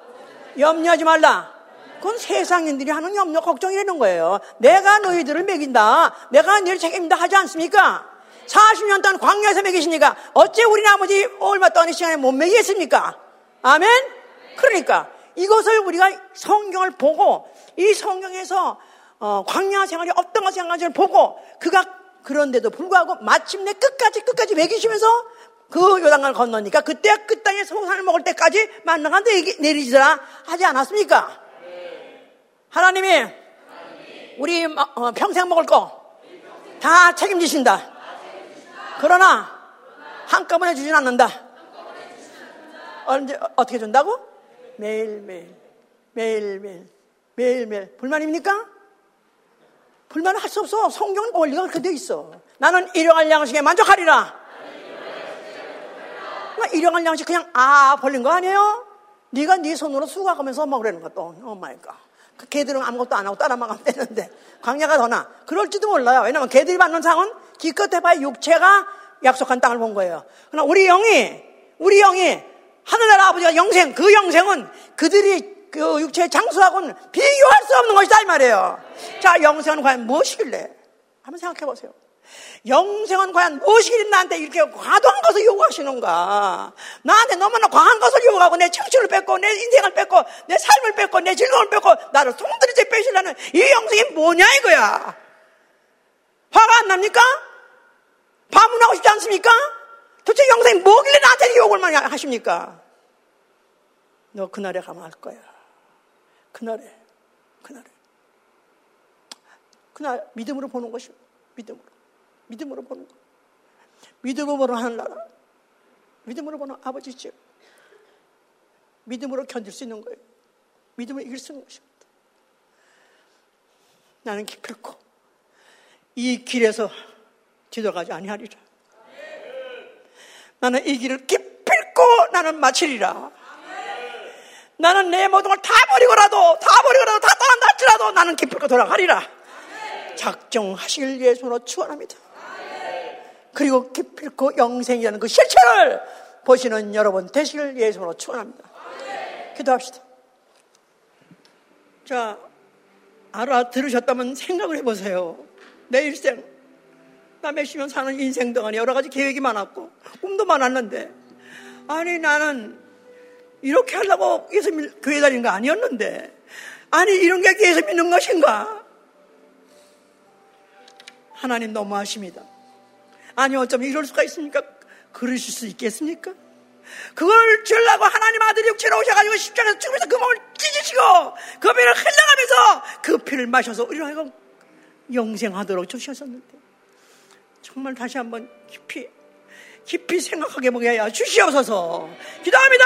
염려하지 말라. 그건 세상인들이 하는 염려 걱정이라는 거예요. 내가 너희들을 먹인다. 내가 너희를 책임다 하지 않습니까? 40년 동안 광야에서 먹이시니까 어째 우리 아버지 얼마 동안 시간에 못 먹이겠습니까? 아멘? 그러니까 이것을 우리가 성경을 보고 이 성경에서 어, 광야 생활이 어떤 것 생각하는지를 보고 그가 그런데도 불구하고 마침내 끝까지 끝까지 먹이시면서 그 요단강을 건너니까 그때 그 땅에 소산을 먹을 때까지 만나가 내리지라 하지 않았습니까? 하나님이 우리 어, 평생 먹을 거 다 책임지신다. 그러나 한꺼번에 주진 않는다. 언제 어떻게 준다고? 매일매일 매일매일 매일매일 불만입니까? 불만을 할수 없어. 성경은 원리가 그렇게 돼 있어. 나는 일용할 양식에 만족하리라. 일용할 양식 그냥 아 벌린 거 아니에요? 네가 네 손으로 수고하면서 먹으라는 것도 oh my God. 그 개들은 아무것도 안 하고 따라만 가면 되는데 광야가 더 나. 그럴지도 몰라요. 왜냐면 개들이 받는 상은 기껏 해봐야 육체가 약속한 땅을 본 거예요. 그러나 우리 영이 우리 영이 하늘나라 아버지가 영생 그 영생은 그들이 그 육체의 장수하고는 비교할 수 없는 것이다 이 말이에요. 자 영생은 과연 무엇이길래? 한번 생각해 보세요. 영생은 과연 무엇이길래 나한테 이렇게 과도한 것을 요구하시는가? 나한테 너무나 과한 것을 요구하고 내 청춘을 뺏고 내 인생을 뺏고 내 삶을 뺏고 내 즐거움을 뺏고 나를 송두리째 빼시려는 이 영생이 뭐냐 이거야. 화가 안 납니까? 반문하고 싶지 않습니까? 도대체 영생이 뭐길래 나한테 욕을 많이 하십니까? 너 그날에 가면 알 거야. 그날에, 그날에. 그날 믿음으로 보는 것이요. 믿음으로. 믿음으로 보는 거. 믿음으로 보는 하늘나라. 믿음으로 보는 아버지죠. 믿음으로 견딜 수 있는 거예요. 믿음으로 이길 수 있는 것입니다. 나는 기필코 이 길에서 뒤돌아가지 아니하리라. 나는 이 길을 기필코 나는 마치리라. 나는 내 모든 걸 다 버리고라도 다 버리고라도 다 떠난다 할지라도 나는 기필코 돌아가리라. 작정하실 예수로 축원합니다. 그리고 기필코 영생이라는 그 실체를 보시는 여러분 되시길 예수로 축원합니다. 기도합시다. 자, 알아들으셨다면 생각을 해보세요. 내 일생, 나 몇십 년 사는 인생 동안에 여러 가지 계획이 많았고, 꿈도 많았는데, 아니, 나는 이렇게 하려고 예수님 교회 다니는 거 아니었는데, 아니, 이런 게 예수 믿는 것인가? 하나님 너무하십니다. 아니, 어쩜 이럴 수가 있습니까? 그러실 수 있겠습니까? 그걸 주려고 하나님 아들이 육체로 오셔가지고 십자가에서 죽으면서 그 몸을 찢으시고 그 피를 흘러가면서 그 피를 마셔서 우리를 영생하도록 주셨었는데 정말 다시 한번 깊이 깊이 생각하게 먹어야 주시옵소서 기도합니다.